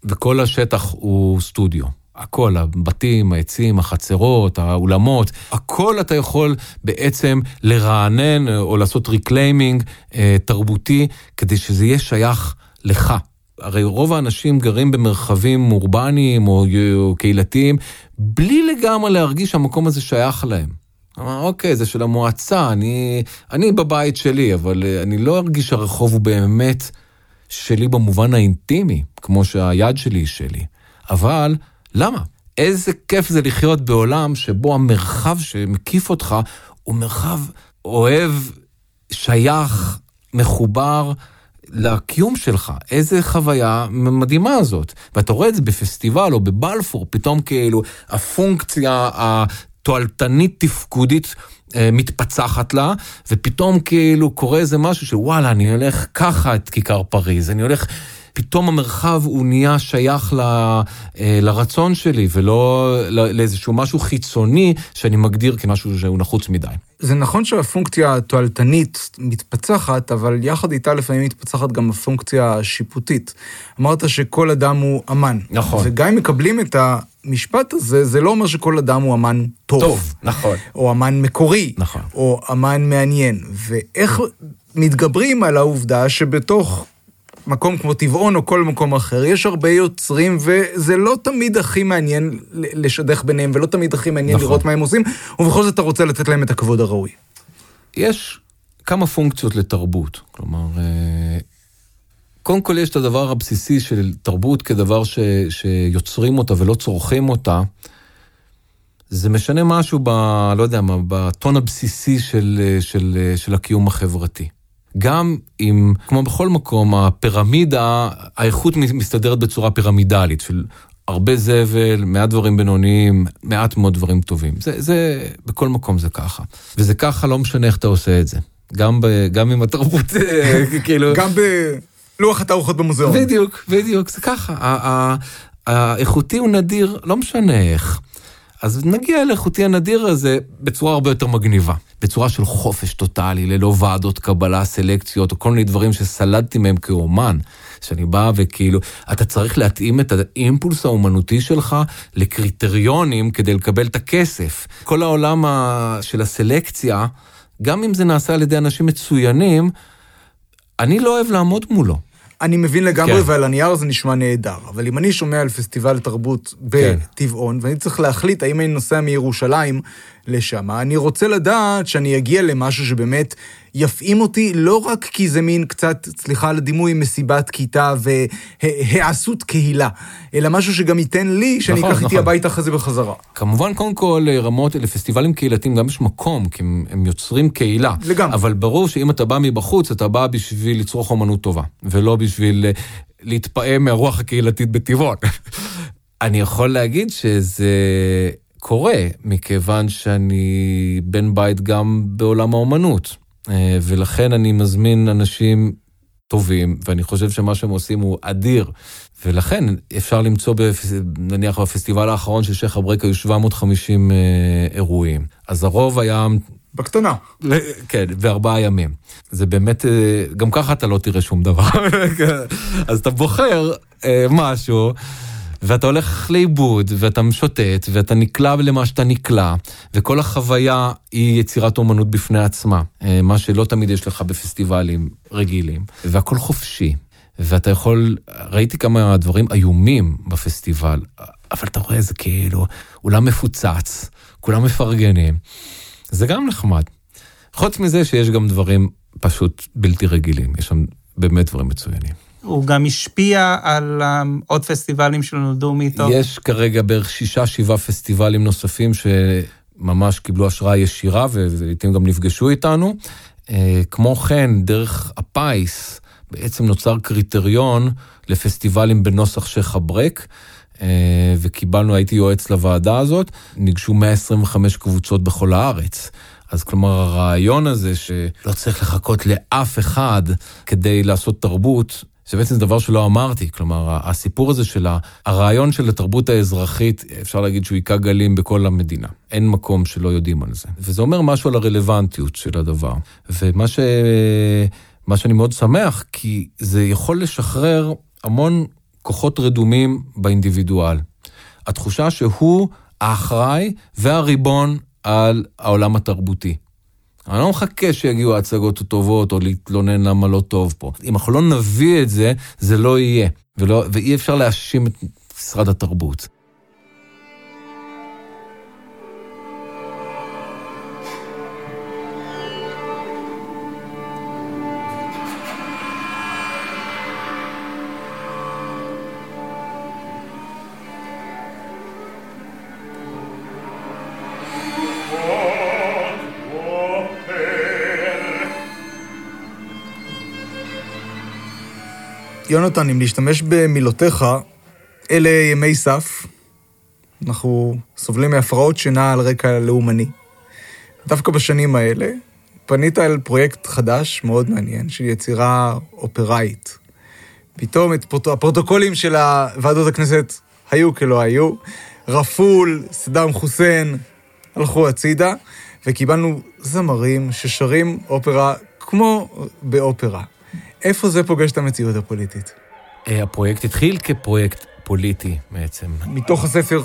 וכל השטח הוא סטודיו. הכל, הבתים, העצים, החצרות, האולמות, הכל אתה יכול בעצם לרענן או לעשות reclaiming אה, תרבותי, כדי שזה יהיה שייך לך. הרי רוב האנשים גרים במרחבים אורבניים או, או קהילתיים, בלי לגמרי להרגיש שהמקום הזה שייך להם. אמר, אוקיי, זה של המועצה, אני, אני בבית שלי, אבל אה, אני לא ארגיש שהרחוב הוא באמת שלי במובן האינטימי, כמו שהיד שלי היא שלי. אבל למה? איזה כיף זה לחיות בעולם שבו המרחב שמקיף אותך הוא מרחב אוהב, שייך, מחובר לקיום שלך. איזה חוויה מדהימה זאת. ואתה רואה את זה בפסטיבל או בבלפור, פתאום כאילו הפונקציה התועלתנית תפקודית אה, מתפצחת לה, ופתאום כאילו קורה איזה משהו שוואלה, אני הולך ככה את כיכר פריז, אני הולך פתאום המרחב הוא נהיה שייך ל, אה, לרצון שלי, ולא לאיזשהו משהו חיצוני שאני מגדיר כמשהו שהוא נחוץ מדי. זה נכון שהפונקציה התועלתנית מתפצחת, אבל יחד איתה לפעמים מתפצחת גם הפונקציה השיפוטית. אמרת שכל אדם הוא אמן. נכון. וגם אם מקבלים את המשפט הזה, זה לא אומר שכל אדם הוא אמן טוב. טוב, נכון. או אמן מקורי. נכון. או אמן מעניין. ואיך מתגברים על העובדה שבתוך מקום כמו טבעון או כל מקום אחר, יש הרבה יוצרים, וזה לא תמיד הכי מעניין לשדך ביניהם, ולא תמיד הכי מעניין נכון. לראות מה הם עושים, ובכל זאת אתה רוצה לתת להם את הכבוד הראוי. יש כמה פונקציות לתרבות. כלומר, אה, קודם כל יש את הדבר הבסיסי של תרבות כדבר ש, שיוצרים אותה ולא צורכים אותה. זה משנה משהו ב... לא יודע מה, בטון הבסיסי של, של, של הקיום החברתי. גם אם, כמו בכל מקום, הפירמידה, האיכות מסתדרת בצורה פירמידלית, של הרבה זבל, מעט דברים בינוניים, מעט מאוד דברים טובים. זה, זה, בכל מקום זה ככה. וזה ככה, לא משנה איך אתה עושה את זה. גם, ב, גם עם התרבות, כאילו... גם בלוח התערוכות במוזיאון. בדיוק, בדיוק, זה ככה. האיכותי הוא נדיר, לא משנה איך. אז נגיע לאיכותי הנדיר הזה בצורה הרבה יותר מגניבה. בצורה של חופש טוטאלי, ללא ועדות קבלה, סלקציות, או כל מיני דברים שסלדתי מהם כאומן. שאני בא וכאילו, אתה צריך להתאים את האימפולס האומנותי שלך לקריטריונים כדי לקבל את הכסף. כל העולם של הסלקציה, גם אם זה נעשה על ידי אנשים מצוינים, אני לא אוהב לעמוד מולו. אני מבין לגמרי, כן. ועל הנייר זה נשמע נהדר. אבל אם אני שומע על פסטיבל תרבות כן. בטבעון, כן. ואני צריך להחליט האם אני נוסע מירושלים לשם, אני רוצה לדעת שאני אגיע למשהו שבאמת יפעים אותי, לא רק כי זה מין קצת, סליחה על הדימוי, מסיבת כיתה והיעשות קהילה, אלא משהו שגם ייתן לי, שאני נכון, אקח נכון. איתי הביתה אחרי זה בחזרה. כמובן, קודם כל, רמות, לפסטיבלים קהילתיים גם יש מקום, כי הם, הם יוצרים קהילה. לגמרי. אבל ברור שאם אתה בא מבחוץ, אתה בא בשביל לצרוך אומנות טובה, ולא בשביל אה, להתפעם מהרוח הקהילתית בטבעון. אני יכול להגיד שזה... קורה, מכיוון שאני בן בית גם בעולם האומנות. אה, ולכן אני מזמין אנשים טובים, ואני חושב שמה שהם עושים הוא אדיר. ולכן אפשר למצוא, בפס... נניח בפסטיבל האחרון של שייח' אברק היו 750 אה, אירועים. אז הרוב היה... בקטנה. כן, בארבעה ימים. זה באמת, אה, גם ככה אתה לא תראה שום דבר. אז אתה בוחר משהו. ואתה הולך לאיבוד, ואתה משוטט, ואתה נקלע למה שאתה נקלע, וכל החוויה היא יצירת אומנות בפני עצמה, אה, מה שלא תמיד יש לך בפסטיבלים רגילים, והכל חופשי. ואתה יכול, ראיתי כמה דברים איומים בפסטיבל, אבל אתה רואה איזה כאילו, אולם מפוצץ, כולם מפרגנים. זה גם נחמד. חוץ מזה שיש גם דברים פשוט בלתי רגילים, יש שם באמת דברים מצוינים. הוא גם השפיע על עוד פסטיבלים שנולדו מאיתו. יש כרגע בערך שישה, שבעה פסטיבלים נוספים שממש קיבלו השראה ישירה ולעיתים גם נפגשו איתנו. אה, כמו כן, דרך הפיס בעצם נוצר קריטריון לפסטיבלים בנוסח שייח' אברק. אה, וקיבלנו, הייתי יועץ לוועדה הזאת, ניגשו 125 קבוצות בכל הארץ. אז כלומר, הרעיון הזה שלא צריך לחכות לאף אחד כדי לעשות תרבות, זה בעצם דבר שלא אמרתי. כלומר, הסיפור הזה של הרעיון של התרבות האזרחית, אפשר להגיד שהוא היכה גלים בכל המדינה. אין מקום שלא יודעים על זה. וזה אומר משהו על הרלוונטיות של הדבר. ומה ש... מה שאני מאוד שמח, כי זה יכול לשחרר המון כוחות רדומים באינדיבידואל. התחושה שהוא האחראי והריבון על העולם התרבותי. אני לא מחכה שיגיעו ההצגות הטובות או להתלונן למה לא טוב פה. אם אנחנו לא נביא את זה, זה לא יהיה. ולא, ואי אפשר להאשים את משרד התרבות. יונתן, אם להשתמש במילותיך, אלה ימי סף. אנחנו סובלים מהפרעות שינה על רקע לאומני. דווקא בשנים האלה, פנית אל פרויקט חדש, מאוד מעניין, של יצירה אופראית. פתאום את פרוט... הפרוטוקולים של ועדות הכנסת היו כלא היו. רפול, סדאם חוסיין, הלכו הצידה, וקיבלנו זמרים ששרים אופרה כמו באופרה. איפה זה פוגש את המציאות הפוליטית? אה, הפרויקט התחיל כפרויקט פוליטי בעצם. מתוך הספר?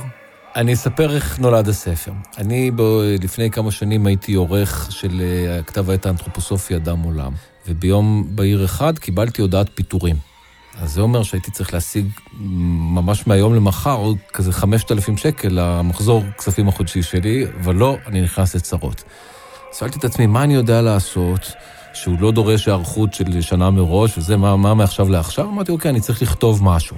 אני אספר איך נולד הספר. אני ב... לפני כמה שנים הייתי עורך של אה, כתב העת האנתרופוסופיה דם עולם, וביום בהיר אחד קיבלתי הודעת פיטורים. אז זה אומר שהייתי צריך להשיג ממש מהיום למחר עוד כזה 5,000 שקל למחזור כספים החודשי שלי, אבל לא, אני נכנס לצרות. שאלתי את עצמי, מה אני יודע לעשות? שהוא לא דורש היערכות של שנה מראש, וזה מה, מה מעכשיו לעכשיו, אמרתי, אוקיי, אני צריך לכתוב משהו.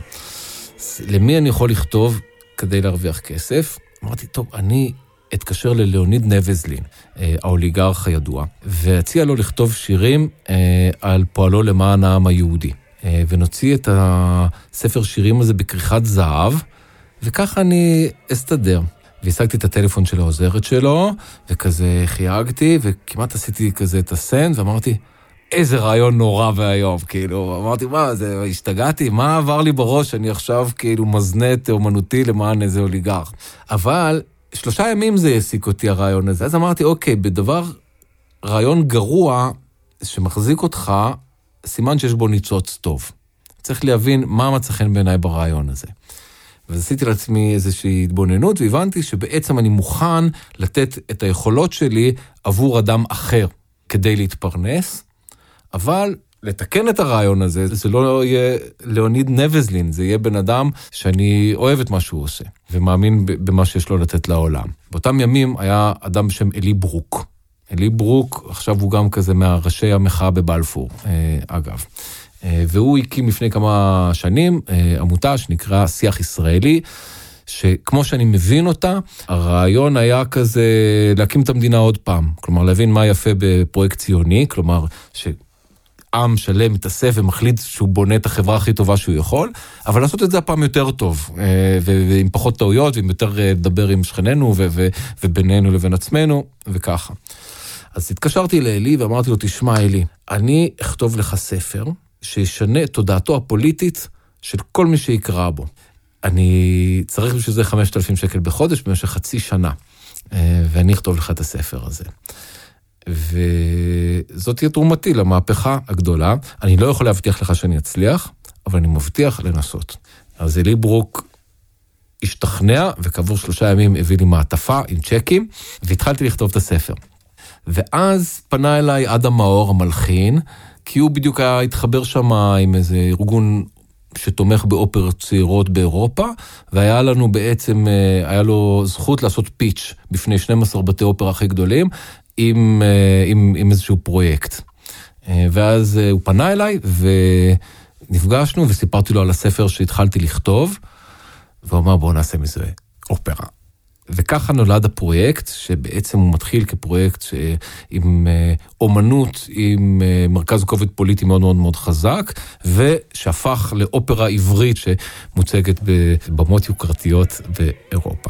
למי אני יכול לכתוב כדי להרוויח כסף? אמרתי, טוב, אני אתקשר ללאוניד נבזלין, אה, האוליגרך הידוע, ואציע לו לכתוב שירים אה, על פועלו למען העם היהודי. אה, ונוציא את הספר שירים הזה בכריכת זהב, וככה אני אסתדר. והשגתי את הטלפון של העוזרת שלו, וכזה חייגתי, וכמעט עשיתי כזה את הסנד, ואמרתי, איזה רעיון נורא ואיום, כאילו, אמרתי, מה, זה, השתגעתי, מה עבר לי בראש, אני עכשיו כאילו מזנה את אומנותי למען איזה אוליגרך. אבל שלושה ימים זה העסיק אותי הרעיון הזה, אז אמרתי, אוקיי, בדבר, רעיון גרוע שמחזיק אותך, סימן שיש בו ניצוץ טוב. צריך להבין מה מצא חן בעיניי ברעיון הזה. ואז עשיתי לעצמי איזושהי התבוננות, והבנתי שבעצם אני מוכן לתת את היכולות שלי עבור אדם אחר כדי להתפרנס, אבל לתקן את הרעיון הזה, זה לא יהיה ליאוניד נבזלין, זה יהיה בן אדם שאני אוהב את מה שהוא עושה, ומאמין במה שיש לו לתת לעולם. באותם ימים היה אדם בשם אלי ברוק. אלי ברוק, עכשיו הוא גם כזה מהראשי המחאה בבלפור, אה, אגב. אה, והוא הקים לפני כמה שנים אה, עמותה שנקרא שיח ישראלי. שכמו שאני מבין אותה, הרעיון היה כזה להקים את המדינה עוד פעם. כלומר, להבין מה יפה בפרויקט ציוני, כלומר, שעם שלם מתאסף ומחליט שהוא בונה את החברה הכי טובה שהוא יכול, אבל לעשות את זה הפעם יותר טוב, אה, ועם פחות טעויות, ועם יותר לדבר עם שכנינו ובינינו לבין עצמנו, וככה. אז התקשרתי לאלי ואמרתי לו, תשמע, אלי, אני אכתוב לך ספר, שישנה את תודעתו הפוליטית של כל מי שיקרא בו. אני צריך בשביל זה 5,000 שקל בחודש במשך חצי שנה, אה, ואני אכתוב לך את הספר הזה. וזאת תהיה תרומתי למהפכה הגדולה. אני לא יכול להבטיח לך שאני אצליח, אבל אני מבטיח לנסות. אז אלי ברוק השתכנע, וכעבור שלושה ימים הביא לי מעטפה עם צ'קים, והתחלתי לכתוב את הספר. ואז פנה אליי אדם מאור, המלחין, כי הוא בדיוק היה התחבר שם עם איזה ארגון שתומך באופרות צעירות באירופה, והיה לנו בעצם, אה, היה לו זכות לעשות פיץ' בפני 12 בתי אופרה הכי גדולים, עם, אה, עם, עם איזשהו פרויקט. אה, ואז הוא פנה אליי, ונפגשנו, וסיפרתי לו על הספר שהתחלתי לכתוב, והוא אמר, בואו נעשה מזה אופרה. וככה נולד הפרויקט, שבעצם הוא מתחיל כפרויקט עם אה, אומנות, עם אה, מרכז כובד פוליטי מאוד מאוד מאוד חזק, ושהפך לאופרה עברית שמוצגת בבמות יוקרתיות באירופה.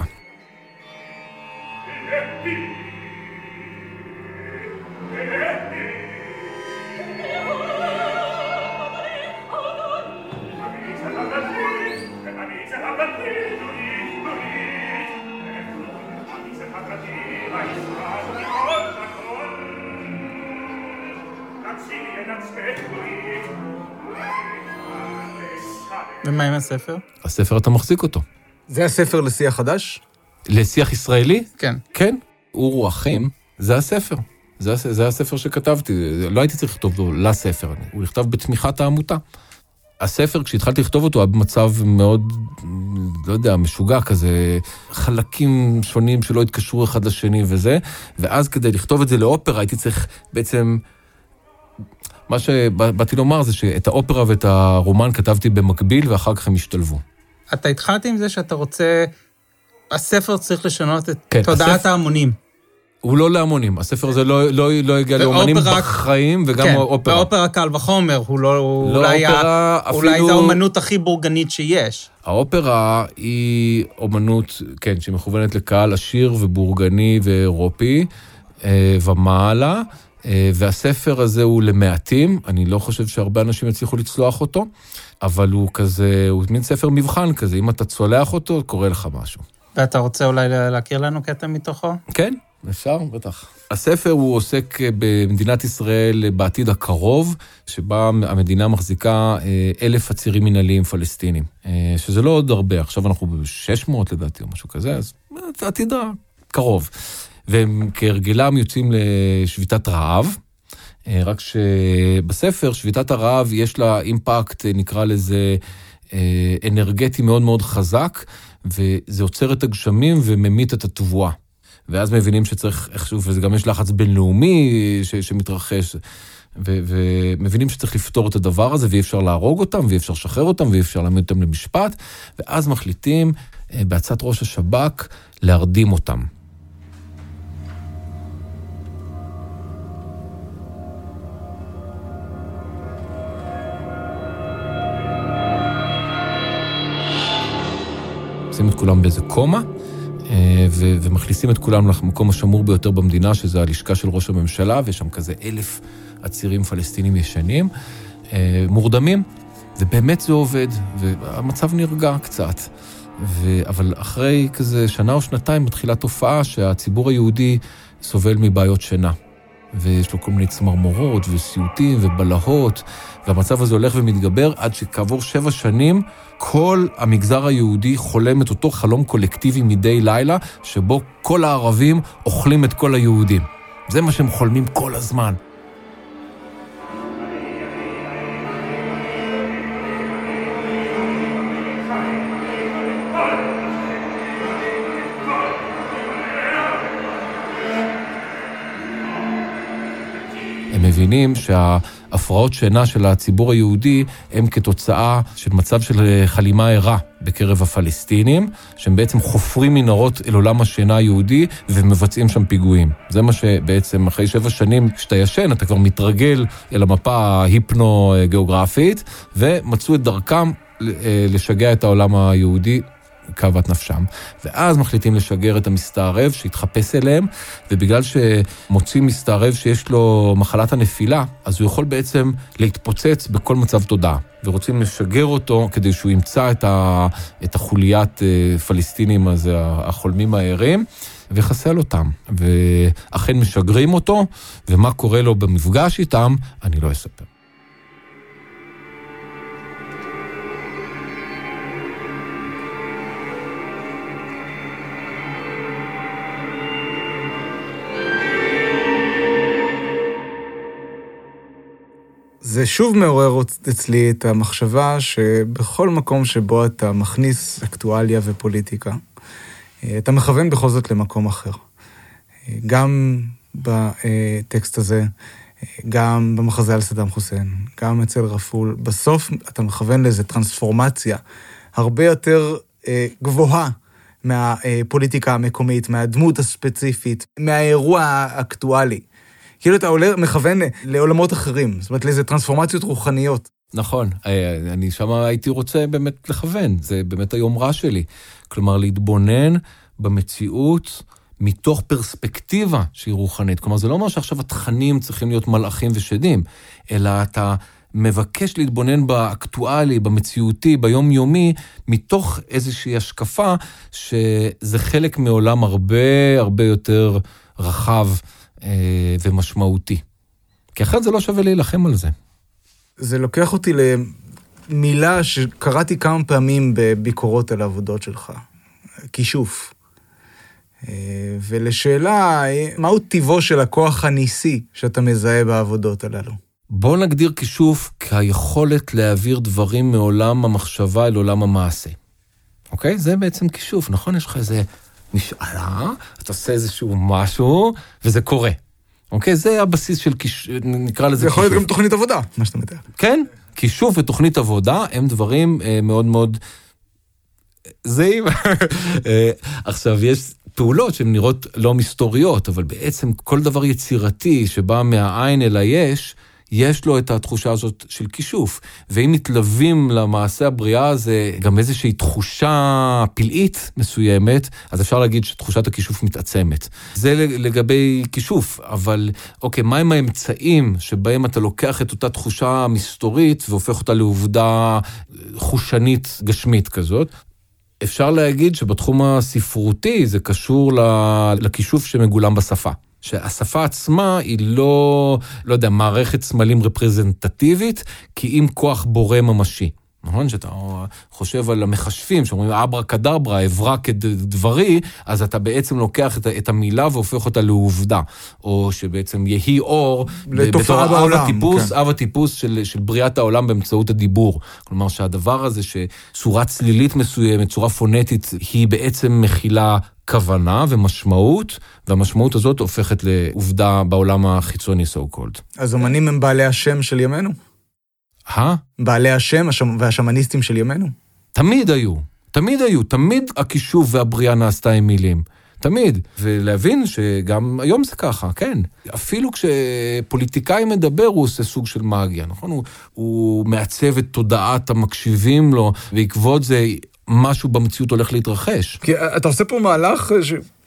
ומה עם הספר? הספר אתה מחזיק אותו. זה הספר לשיח חדש? לשיח ישראלי? כן. כן, אורו אחים, זה הספר. זה, זה הספר שכתבתי, לא הייתי צריך לכתוב לו לספר, הוא נכתב בתמיכת העמותה. הספר, כשהתחלתי לכתוב אותו, היה במצב מאוד, לא יודע, משוגע כזה, חלקים שונים שלא התקשרו אחד לשני וזה, ואז כדי לכתוב את זה לאופרה הייתי צריך בעצם... מה שבאתי לומר זה שאת האופרה ואת הרומן כתבתי במקביל, ואחר כך הם השתלבו. אתה התחלתי עם זה שאתה רוצה... הספר צריך לשנות את כן, תודעת הספר... ההמונים. הוא לא להמונים, הספר הזה לא, לא, לא הגיע לאומנים בחיים, וגם כן, אופרה. באופרה קל וחומר, הוא לא... לא אולי, אופרה, ה... אפילו... אולי זו האומנות הכי בורגנית שיש. האופרה היא אומנות, כן, שמכוונת לקהל עשיר ובורגני ואירופי אה, ומעלה. אה, והספר הזה הוא למעטים, אני לא חושב שהרבה אנשים יצליחו לצלוח אותו, אבל הוא כזה, הוא מין ספר מבחן כזה, אם אתה צולח אותו, קורה לך משהו. ואתה רוצה אולי להכיר לנו קטע מתוכו? כן, אפשר, בטח. הספר הוא עוסק במדינת ישראל בעתיד הקרוב, שבה המדינה מחזיקה אה, אלף עצירים מנהליים פלסטינים, אה, שזה לא עוד הרבה, עכשיו אנחנו ב-600 לדעתי או משהו כזה, אז עתיד הקרוב. והם כהרגלם יוצאים לשביתת רעב. אה, רק שבספר, שביתת הרעב, יש לה אימפקט, נקרא לזה, אה, אנרגטי מאוד מאוד חזק, וזה עוצר את הגשמים וממית את התבואה. ואז מבינים שצריך איכשהו, וגם יש לחץ בינלאומי ש, שמתרחש, ו, ומבינים שצריך לפתור את הדבר הזה, ואי אפשר להרוג אותם, ואי אפשר לשחרר אותם, ואי אפשר להעמיד אותם למשפט, ואז מחליטים, אה, בעצת ראש השב"כ, להרדים אותם. שים את כולם באיזה קומה, אה, ו- ומכניסים את כולם למקום השמור ביותר במדינה, שזה הלשכה של ראש הממשלה, ויש שם כזה אלף עצירים פלסטינים ישנים, אה, מורדמים, ובאמת זה עובד, והמצב נרגע קצת. ו- אבל אחרי כזה שנה או שנתיים מתחילה תופעה שהציבור היהודי סובל מבעיות שינה. ויש לו כל מיני צמרמורות וסיוטים ובלהות, והמצב הזה הולך ומתגבר עד שכעבור שבע שנים כל המגזר היהודי חולם את אותו חלום קולקטיבי מדי לילה, שבו כל הערבים אוכלים את כל היהודים. זה מה שהם חולמים כל הזמן. מבינים שההפרעות שינה של הציבור היהודי הם כתוצאה של מצב של חלימה ערה בקרב הפלסטינים, שהם בעצם חופרים מנהרות אל עולם השינה היהודי ומבצעים שם פיגועים. זה מה שבעצם אחרי שבע שנים שאתה ישן, אתה כבר מתרגל אל המפה ההיפנו-גיאוגרפית, ומצאו את דרכם לשגע את העולם היהודי כאוות נפשם, ואז מחליטים לשגר את המסתערב שיתחפש אליהם, ובגלל שמוצאים מסתערב שיש לו מחלת הנפילה, אז הוא יכול בעצם להתפוצץ בכל מצב תודעה. ורוצים לשגר אותו כדי שהוא ימצא את, ה, את החוליית אה, פלסטינים הזה, החולמים הערים. ויחסל אותם. ואכן משגרים אותו, ומה קורה לו במפגש איתם, אני לא אספר. זה שוב מעורר אצלי את המחשבה שבכל מקום שבו אתה מכניס אקטואליה ופוליטיקה, אה, אתה מכוון בכל זאת למקום אחר. אה, גם בטקסט הזה, גם במחזה על סדאם חוסיין, גם אצל רפול, בסוף אתה מכוון לאיזו טרנספורמציה הרבה יותר אה, גבוהה מהפוליטיקה המקומית, מהדמות הספציפית, מהאירוע האקטואלי. כאילו אתה עולה, מכוון לעולמות אחרים, זאת אומרת לאיזה טרנספורמציות רוחניות. נכון, אה, אני שם הייתי רוצה באמת לכוון, זה באמת היומרה שלי. כלומר, להתבונן במציאות מתוך פרספקטיבה שהיא רוחנית. כלומר, זה לא אומר שעכשיו התכנים צריכים להיות מלאכים ושדים, אלא אתה מבקש להתבונן באקטואלי, במציאותי, ביומיומי, מתוך איזושהי השקפה שזה חלק מעולם הרבה הרבה יותר רחב ומשמעותי. כי אחרת זה לא שווה להילחם על זה. זה לוקח אותי למילה שקראתי כמה פעמים בביקורות על העבודות שלך, כישוף. אה, ולשאלה, מהו טיבו של הכוח הניסי שאתה מזהה בעבודות הללו? בואו נגדיר כישוף כיכולת להעביר דברים מעולם המחשבה אל עולם המעשה. אוקיי? זה בעצם כישוף, נכון? יש לך איזה משאלה, אתה עושה איזשהו משהו, וזה קורה. אוקיי? זה הבסיס של כישוף, נקרא לזה. זה יכול להיות גם תוכנית עבודה, מה שאתה מתאר. כן, כישוף ותוכנית עבודה הם דברים אה, מאוד מאוד זהים. אה, עכשיו, יש פעולות שהן נראות לא מסתוריות, אבל בעצם כל דבר יצירתי שבא מהעין אל היש, יש לו את התחושה הזאת של כישוף. ואם מתלווים למעשה הבריאה הזה גם איזושהי תחושה פלאית מסוימת, אז אפשר להגיד שתחושת הכישוף מתעצמת. זה לגבי כישוף, אבל אוקיי, מהם האמצעים שבהם אתה לוקח את אותה תחושה מסתורית והופך אותה לעובדה חושנית גשמית כזאת? אפשר להגיד שבתחום הספרותי זה קשור לכישוף שמגולם בשפה. שהשפה עצמה היא לא, לא יודע, מערכת סמלים רפרזנטטיבית, כי אם כוח בורא ממשי. נכון? שאתה חושב על המכשפים, שאומרים אברה קדברה, אברה כדברי, אז אתה בעצם לוקח את, את המילה והופך אותה לעובדה. או שבעצם יהי אור, לתופעה בעולם. אב הטיפוס, כן. אב הטיפוס של, של בריאת העולם באמצעות הדיבור. כלומר שהדבר הזה שצורה צלילית מסוימת, צורה פונטית, היא בעצם מכילה כוונה ומשמעות, והמשמעות הזאת הופכת לעובדה בעולם החיצוני, so called. אז אמנים הם בעלי השם של ימינו? הא? בעלי השם והשמניסטים של ימינו? תמיד היו, תמיד היו, תמיד הכישוף והבריאה נעשתה עם מילים. תמיד. ולהבין שגם היום זה ככה, כן. אפילו כשפוליטיקאי מדבר, הוא עושה סוג של מגיה, נכון? הוא, הוא מעצב את תודעת המקשיבים לו, בעקבות זה משהו במציאות הולך להתרחש. כי אתה עושה פה מהלך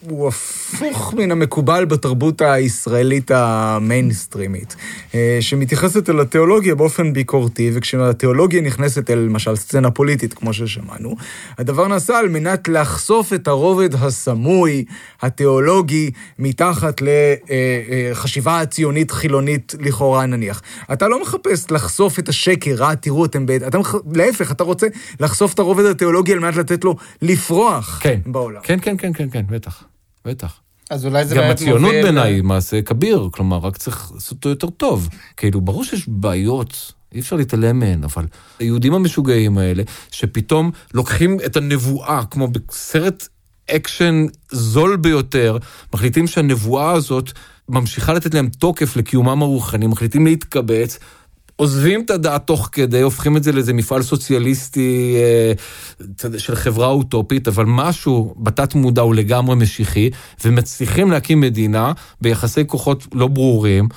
הוא הפוך מן המקובל בתרבות הישראלית המיינסטרימית, אה, שמתייחסת אל התיאולוגיה באופן ביקורתי, וכשהתיאולוגיה נכנסת אל למשל סצנה פוליטית, כמו ששמענו, הדבר נעשה על מנת לחשוף את הרובד הסמוי, התיאולוגי, מתחת לחשיבה אה, אה, הציונית חילונית לכאורה נניח. אתה לא מחפש לחשוף את השקר, אה, תראו, אתם... בית... אתה מח... להפך, אתה רוצה לחשוף את הרובד התיאולוגי על מנת לתת לו לפרוח כן. בעולם. כן, כן, כן, כן, כן, בטח. בטח. אז אולי זה באמת מוביל... גם הציונות בעיניי היא מעשה כביר, כלומר, רק צריך לעשות אותו יותר טוב. כאילו, ברור שיש בעיות, אי אפשר להתעלם מהן, אבל היהודים המשוגעים האלה, שפתאום לוקחים את הנבואה, כמו בסרט אקשן זול ביותר, מחליטים שהנבואה הזאת ממשיכה לתת להם תוקף לקיומם הרוחני, מחליטים להתקבץ, עוזבים את הדת תוך כדי, הופכים את זה לאיזה מפעל סוציאליסטי אה, של חברה אוטופית, אבל משהו בתת מודע הוא לגמרי משיחי, ומצליחים להקים מדינה ביחסי כוחות לא ברורים,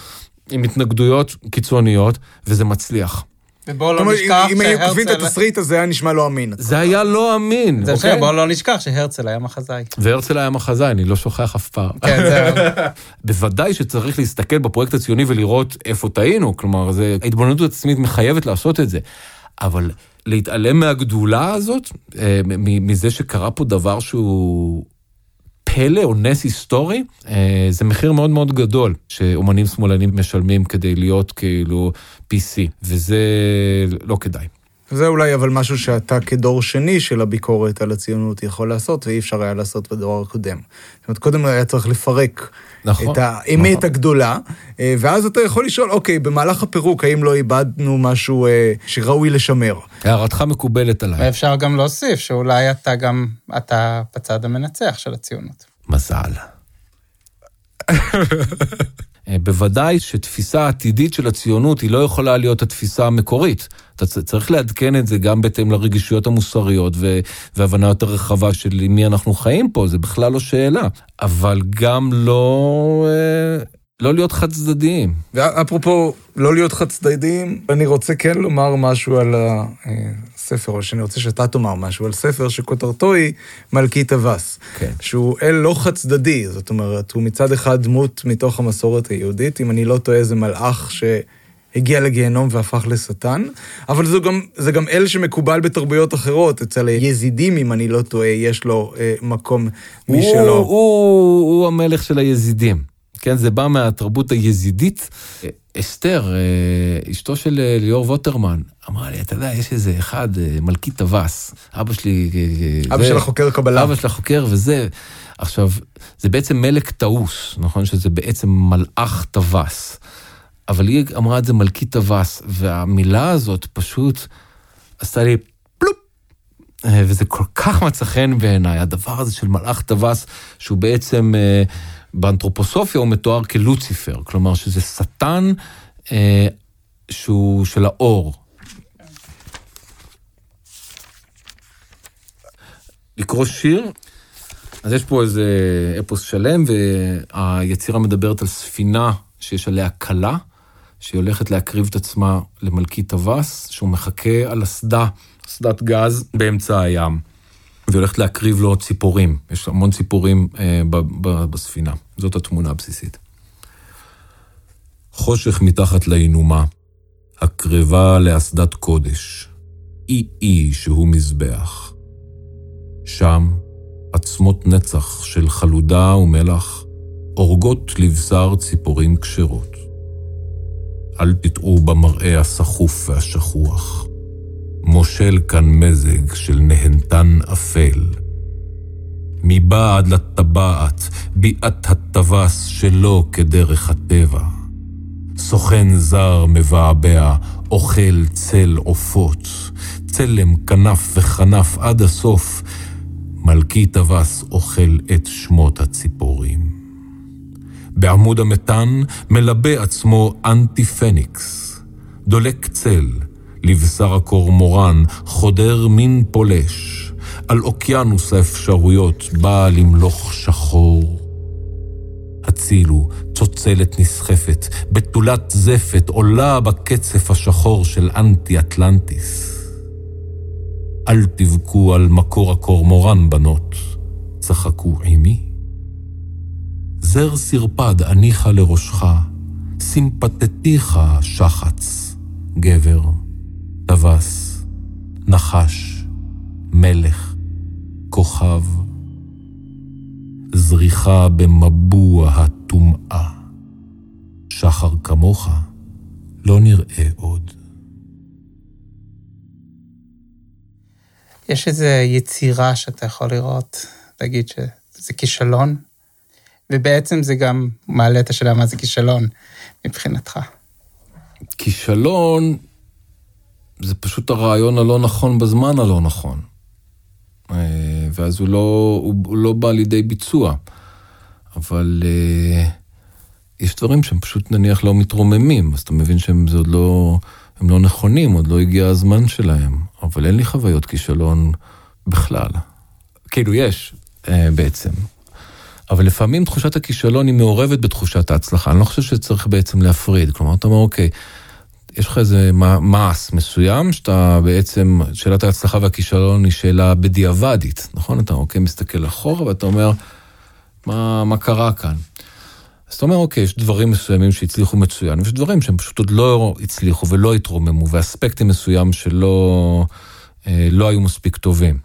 עם התנגדויות קיצוניות, וזה מצליח. ובואו לא נשכח שהרצל... אם היו כותבים את התסריט הזה, היה נשמע לא אמין. זה היה לא אמין, זה בסדר, בואו לא נשכח שהרצל היה מחזאי. והרצל היה מחזאי, אני לא שוכח אף פעם. כן, זהו. בוודאי שצריך להסתכל בפרויקט הציוני ולראות איפה טעינו, כלומר, ההתבוננות עצמית מחייבת לעשות את זה. אבל להתעלם מהגדולה הזאת, אה, מזה שקרה פה דבר שהוא... פלא או נס היסטורי, אה, זה מחיר מאוד מאוד גדול שאומנים שמאלנים משלמים כדי להיות כאילו PC, וזה לא כדאי. זה אולי אבל משהו שאתה כדור שני של הביקורת על הציונות יכול לעשות, ואי אפשר היה לעשות בדור הקודם. זאת אומרת, קודם היה צריך לפרק נכון. את האמת נכון. הגדולה, אה, ואז אתה יכול לשאול, אוקיי, במהלך הפירוק, האם לא איבדנו משהו אה, שראוי לשמר? הערתך מקובלת עליי. ואפשר גם להוסיף שאולי אתה גם, אתה בצד המנצח של הציונות. מזל. אה, בוודאי שתפיסה עתידית של הציונות היא לא יכולה להיות התפיסה המקורית. אתה צריך לעדכן את זה גם בהתאם לרגישויות המוסריות ו- והבנה יותר רחבה של מי אנחנו חיים פה, זה בכלל לא שאלה. אבל גם לא, אה, לא להיות חד צדדיים. ואפרופו לא להיות חד צדדיים, אני רוצה כן לומר משהו על הספר, או שאני רוצה שאתה תאמר משהו על ספר שכותרתו היא מלכי טווס. כן. שהוא אל לא חד צדדי, זאת אומרת, הוא מצד אחד דמות מתוך המסורת היהודית, אם אני לא טועה זה מלאך שהגיע לגיהנום והפך לשטן, אבל זו גם, זה גם אל שמקובל בתרבויות אחרות, אצל היזידים, אם אני לא טועה, יש לו אה, מקום משלו. הוא, הוא, הוא המלך של היזידים. כן, זה בא מהתרבות היזידית. אסתר, אה, אשתו של אה, ליאור ווטרמן, אמרה לי, אתה יודע, יש איזה אחד, אה, מלכי טווס, אבא שלי... אבא זה- שלה חוקר קבלה. אבא שלה חוקר וזה. עכשיו, זה בעצם מלך טעוס, נכון? שזה בעצם מלאך טווס. אבל היא אמרה את זה מלכי טווס, והמילה הזאת פשוט עשתה לי פלופ. וזה כל כך מצא חן בעיניי, הדבר הזה של מלאך טווס, שהוא בעצם, באנתרופוסופיה הוא מתואר כלוציפר, כלומר שזה שטן אה, שהוא של האור. לקרוא שיר, אז יש פה איזה אפוס שלם, והיצירה מדברת על ספינה שיש עליה כלה, שהיא הולכת להקריב את עצמה למלכי טווס, שהוא מחכה על אסדה, אסדת גז באמצע הים. והיא הולכת להקריב לו ציפורים, יש המון ציפורים אה, ב- ב- בספינה, זאת התמונה הבסיסית. חושך מתחת לעינומה, הקרבה לאסדת קודש, אי אי שהוא מזבח. שם, עצמות נצח של חלודה ומלח אורגות לבשר ציפורים כשרות. אל תטעו במראה הסחוף והשכוח. מושל כאן מזג של נהנתן אפל. מבעד לטבעת, ביעת הטווס שלא כדרך הטבע. סוכן זר מבעבע, אוכל צל עופות, צלם כנף וכנף עד הסוף, מלכי טווס אוכל את שמות הציפורים. בעמוד המתן מלבה עצמו אנטי פניקס, דולק צל, לבשר הקורמורן חודר מין פולש, על אוקיינוס האפשרויות בא למלוך שחור. הצילו, צוצלת נסחפת, בתולת זפת עולה בקצף השחור של אנטי-אטלנטיס. אל תבכו על מקור הקורמורן, בנות, צחקו עימי. זר סרפד הניחה לראשך, סימפטטיך שחץ, גבר, טווס, נחש, מלך, כוכב, זריחה במבוע הטומאה. שחר כמוך לא נראה עוד. יש איזו יצירה שאתה יכול לראות, להגיד שזה כישלון, ובעצם זה גם מעלה את השאלה מה זה כישלון מבחינתך. כישלון זה פשוט הרעיון הלא נכון בזמן הלא נכון. אה, ואז הוא לא, הוא, לא בא לידי ביצוע. אבל אה, יש דברים שהם פשוט נניח לא מתרוממים, אז אתה מבין שהם עוד לא, הם לא נכונים, עוד לא הגיע הזמן שלהם. אבל אין לי חוויות כישלון בכלל. כאילו יש, אה, בעצם. אבל לפעמים תחושת הכישלון היא מעורבת בתחושת ההצלחה. אני לא חושב שצריך בעצם להפריד. כלומר, אתה אומר, אוקיי, יש לך איזה מס מסוים, שאתה בעצם, שאלת ההצלחה והכישלון היא שאלה בדיעבדית, נכון? אתה אוקיי, מסתכל אחורה ואתה אומר, מה, מה קרה כאן? אז אתה אומר, אוקיי, יש דברים מסוימים שהצליחו מצוין, ויש דברים שהם פשוט עוד לא הצליחו ולא התרוממו, ואספקטים מסוים שלא אה, לא היו מספיק טובים.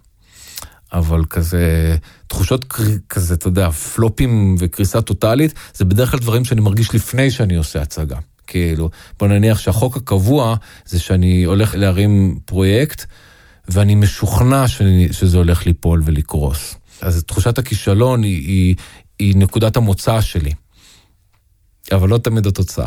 אבל כזה, תחושות כזה, אתה יודע, פלופים וקריסה טוטאלית, זה בדרך כלל דברים שאני מרגיש לפני שאני עושה הצגה. כאילו, בוא נניח שהחוק הקבוע זה שאני הולך להרים פרויקט, ואני משוכנע שאני, שזה הולך ליפול ולקרוס. אז תחושת הכישלון היא, היא, היא נקודת המוצא שלי. אבל לא תמיד התוצאה.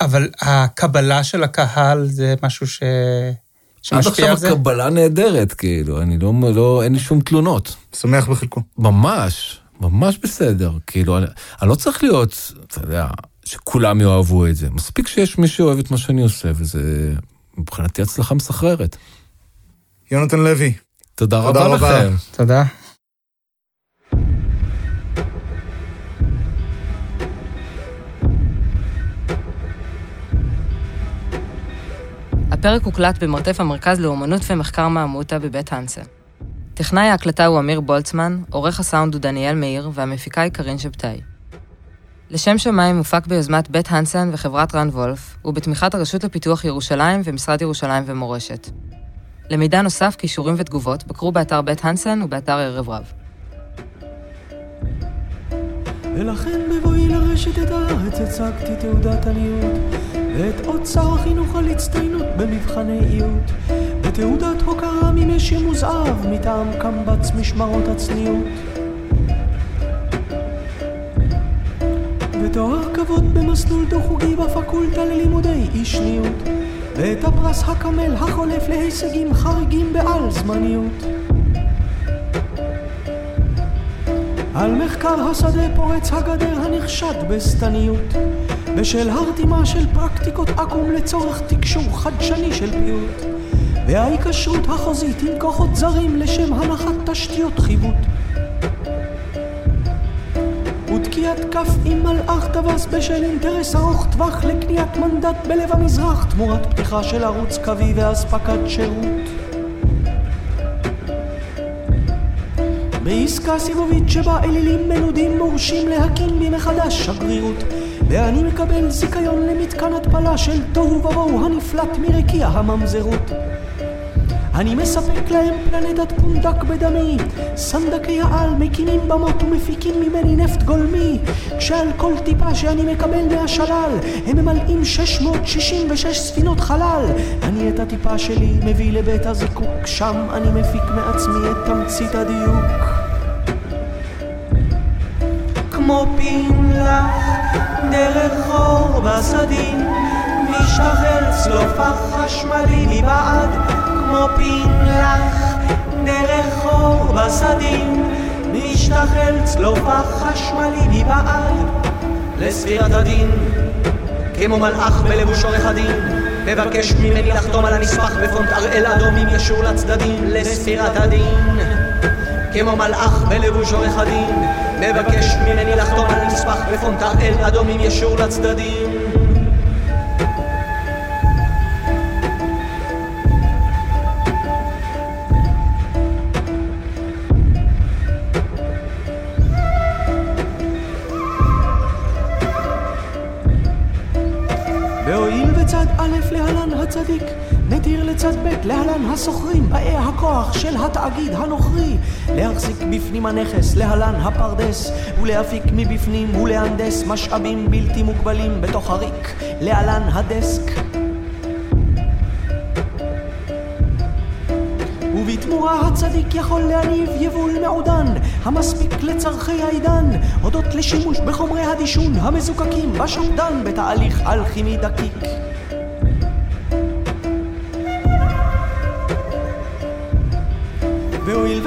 אבל הקבלה של הקהל זה משהו ש... עד שמשפיע עכשיו על זה? הקבלה נהדרת, כאילו, אני לא, לא, אין לי שום תלונות. שמח בחלקו. ממש, ממש בסדר. כאילו, אני, אני לא צריך להיות, אתה יודע, שכולם יאהבו את זה. מספיק שיש מי שאוהב את מה שאני עושה, וזה מבחינתי הצלחה מסחררת. יונתן לוי, תודה, תודה רבה רבה. לכם. תודה. הפרק הוקלט במרתף המרכז לאומנות ומחקר מעמותה בבית הנסן. טכנאי ההקלטה הוא אמיר בולצמן, עורך הסאונד הוא דניאל מאיר, והמפיקה היא קרין שבתאי. לשם שמיים מופק ביוזמת בית הנסן וחברת רן וולף, ובתמיכת הרשות לפיתוח ירושלים ומשרד ירושלים ומורשת. למידע נוסף, קישורים ותגובות, בקרו באתר בית הנסן ובאתר ערב רב. ולכן בבואי לרשת את הארץ הצגתי תעודת עניות ואת אוצר החינוך על הצטיינות במבחני איות ותעודת הוקרה ממשי מוזהב מטעם קמב"ץ משמרות הצניעות ותואר כבוד במסלול דו-חוגי בפקולטה ללימודי אישניות ואת הפרס הקמל החולף להישגים חריגים בעל זמניות. על מחקר השדה פורץ הגדר הנחשד בשטניות בשל הרתימה של פרקטיקות עכו"ם לצורך תקשור חדשני של פיוט וההיקשרות החוזית עם כוחות זרים לשם הנחת תשתיות חיווט ותקיעת כף עם מלאך טווס בשל אינטרס ארוך טווח לקניית מנדט בלב המזרח תמורת פתיחה של ערוץ קווי ואספקת שירות. בעסקה סיבובית שבה אלילים מנודים מורשים להקים בי מחדש שגרירות ואני מקבל זיכיון למתקן התפלה של תוהו ובוהו הנפלט מרקיע הממזרות אני מספק להם פלנטת פונדק בדמי. סנדקי העל מקימים במות ומפיקים ממני נפט גולמי. כשעל כל טיפה שאני מקבל מהשלל הם ממלאים 666 ספינות חלל. אני את הטיפה שלי מביא לבית הזיקוק שם אני מפיק מעצמי את תמצית הדיוק. כמו פינלח דרך חור בסדין משתחרר צלופח חשמלי מבעד כמו פינלח דרך חור בסדין משתחרר צלופח חשמלי מבעד לספירת הדין כמו מלאך בלבוש עורך הדין מבקש ממני לחתום על הנספח בפונט אראל אדום עם ישור לצדדים לספירת הדין. כמו מלאך בלבוש עורך הדין מבקש ממני לחתום על נספח בפונט הראל אדום עם ישור לצדדים הצדיק, נתיר לצד ב' להלן השוכרים, באי הכוח של התאגיד הנוכרי, להחזיק בפנים הנכס להלן הפרדס, ולהפיק מבפנים ולהנדס משאבים בלתי מוגבלים בתוך הריק, להלן הדסק. ובתמורה הצדיק יכול להניב יבול מעודן המספיק לצורכי העידן. הודות לשימוש בחומרי הדישון המזוקקים בשפדן בתהליך אלכימי דקיק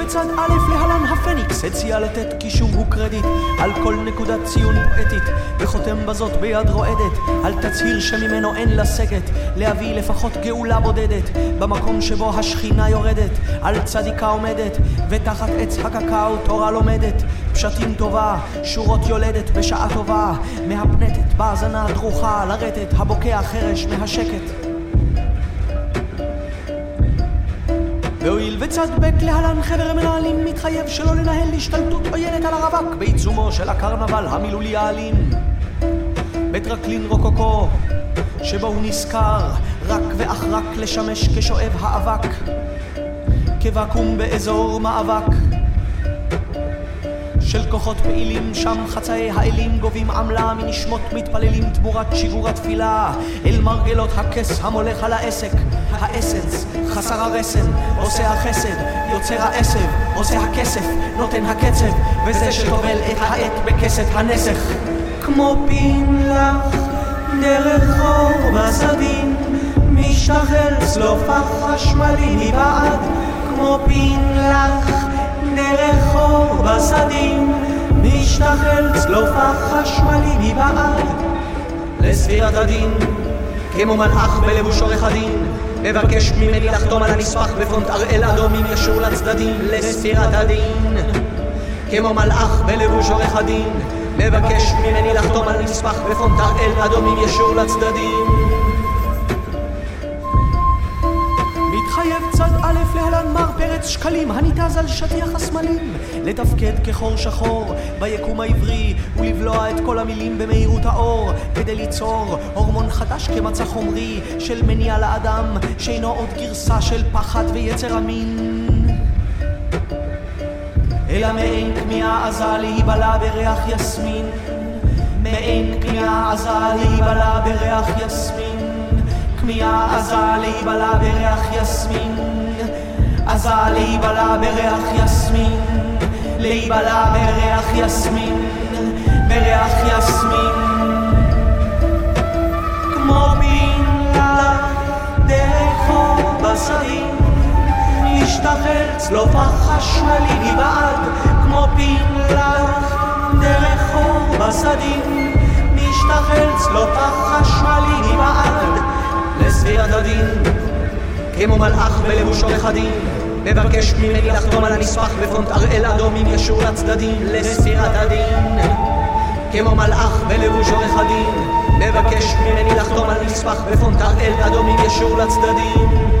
וצד א' להלן הפניקס הציע לתת קישור וקרדיט על כל נקודת ציון פואטית וחותם בזאת ביד רועדת על תצהיר שממנו אין לסגת להביא לפחות גאולה בודדת במקום שבו השכינה יורדת על צדיקה עומדת ותחת עץ הקקאו תורה לומדת פשטים טובה שורות יולדת בשעה טובה מהפנטת בהאזנה דרוכה לרטט הבוקע חרש מהשקט והואיל וצד ב' להלן חבר מנהלים מתחייב שלא לנהל השתלטות עוינת על הרווק בעיצומו של הקרנבל המילולי האלים. בטרקלין רוקוקו, שבו הוא נזכר רק ואך רק לשמש כשואב האבק, כבקו"ם באזור מאבק. של כוחות פעילים, שם חצאי האלים גובים עמלה מנשמות מתפללים תמורת שיגור התפילה. אל מרגלות הכס המולך על העסק, האסנס, חסר הרסן, עושה החסד, יוצר העשב, עושה הכסף, נותן הקצב, וזה שטובל את העט בכסת הנסך. כמו פין דרך אור בסדין, משתחל צלוף החשמלי מבעד, כמו פין. דרך אור בסדין, משתחל צלוף החשמלי מבעד. לספירת הדין, כמו מלאך בלבוש עורך הדין, מבקש ממני לחתום על הנספח בפונט אראל אדומים ישור לצדדים לספירת הדין. כמו מלאך בלבוש עורך הדין, מבקש ממני לחתום על נספח בפונט אראל אדומים ישור לצדדים. צד א' להלן מר פרץ שקלים הניתז על שטיח הסמלים לתפקד כחור שחור ביקום העברי ולבלוע את כל המילים במהירות האור. כדי ליצור הורמון חדש כמצע חומרי של מניע לאדם שאינו עוד גרסה של פחד ויצר המין אלא מעין כמיהה עזה להיבלע בריח יסמין. מעין כמיהה עזה להיבלע בריח יסמין כמיהה עזה להיבלע בריח יסמין? עזה להיבלע בריח יסמין? להיבלע בריח יסמין? בריח יסמין? כמו בן אור בשרים משתחרר צלוף החשמלי מבעד. כמו בן אור בשדים משתחרר צלוף החשמלי מבעד לספירת הדין, כמו מלאך בלבוש עורך הדין, מבקש ממני לחתום על הנספח בפונט אראל אדום עם ישור לצדדים לספירת הדין. כמו מלאך בלבוש עורך הדין, מבקש ממני לחתום על נספח בפונט אראל אדום עם ישור לצדדים.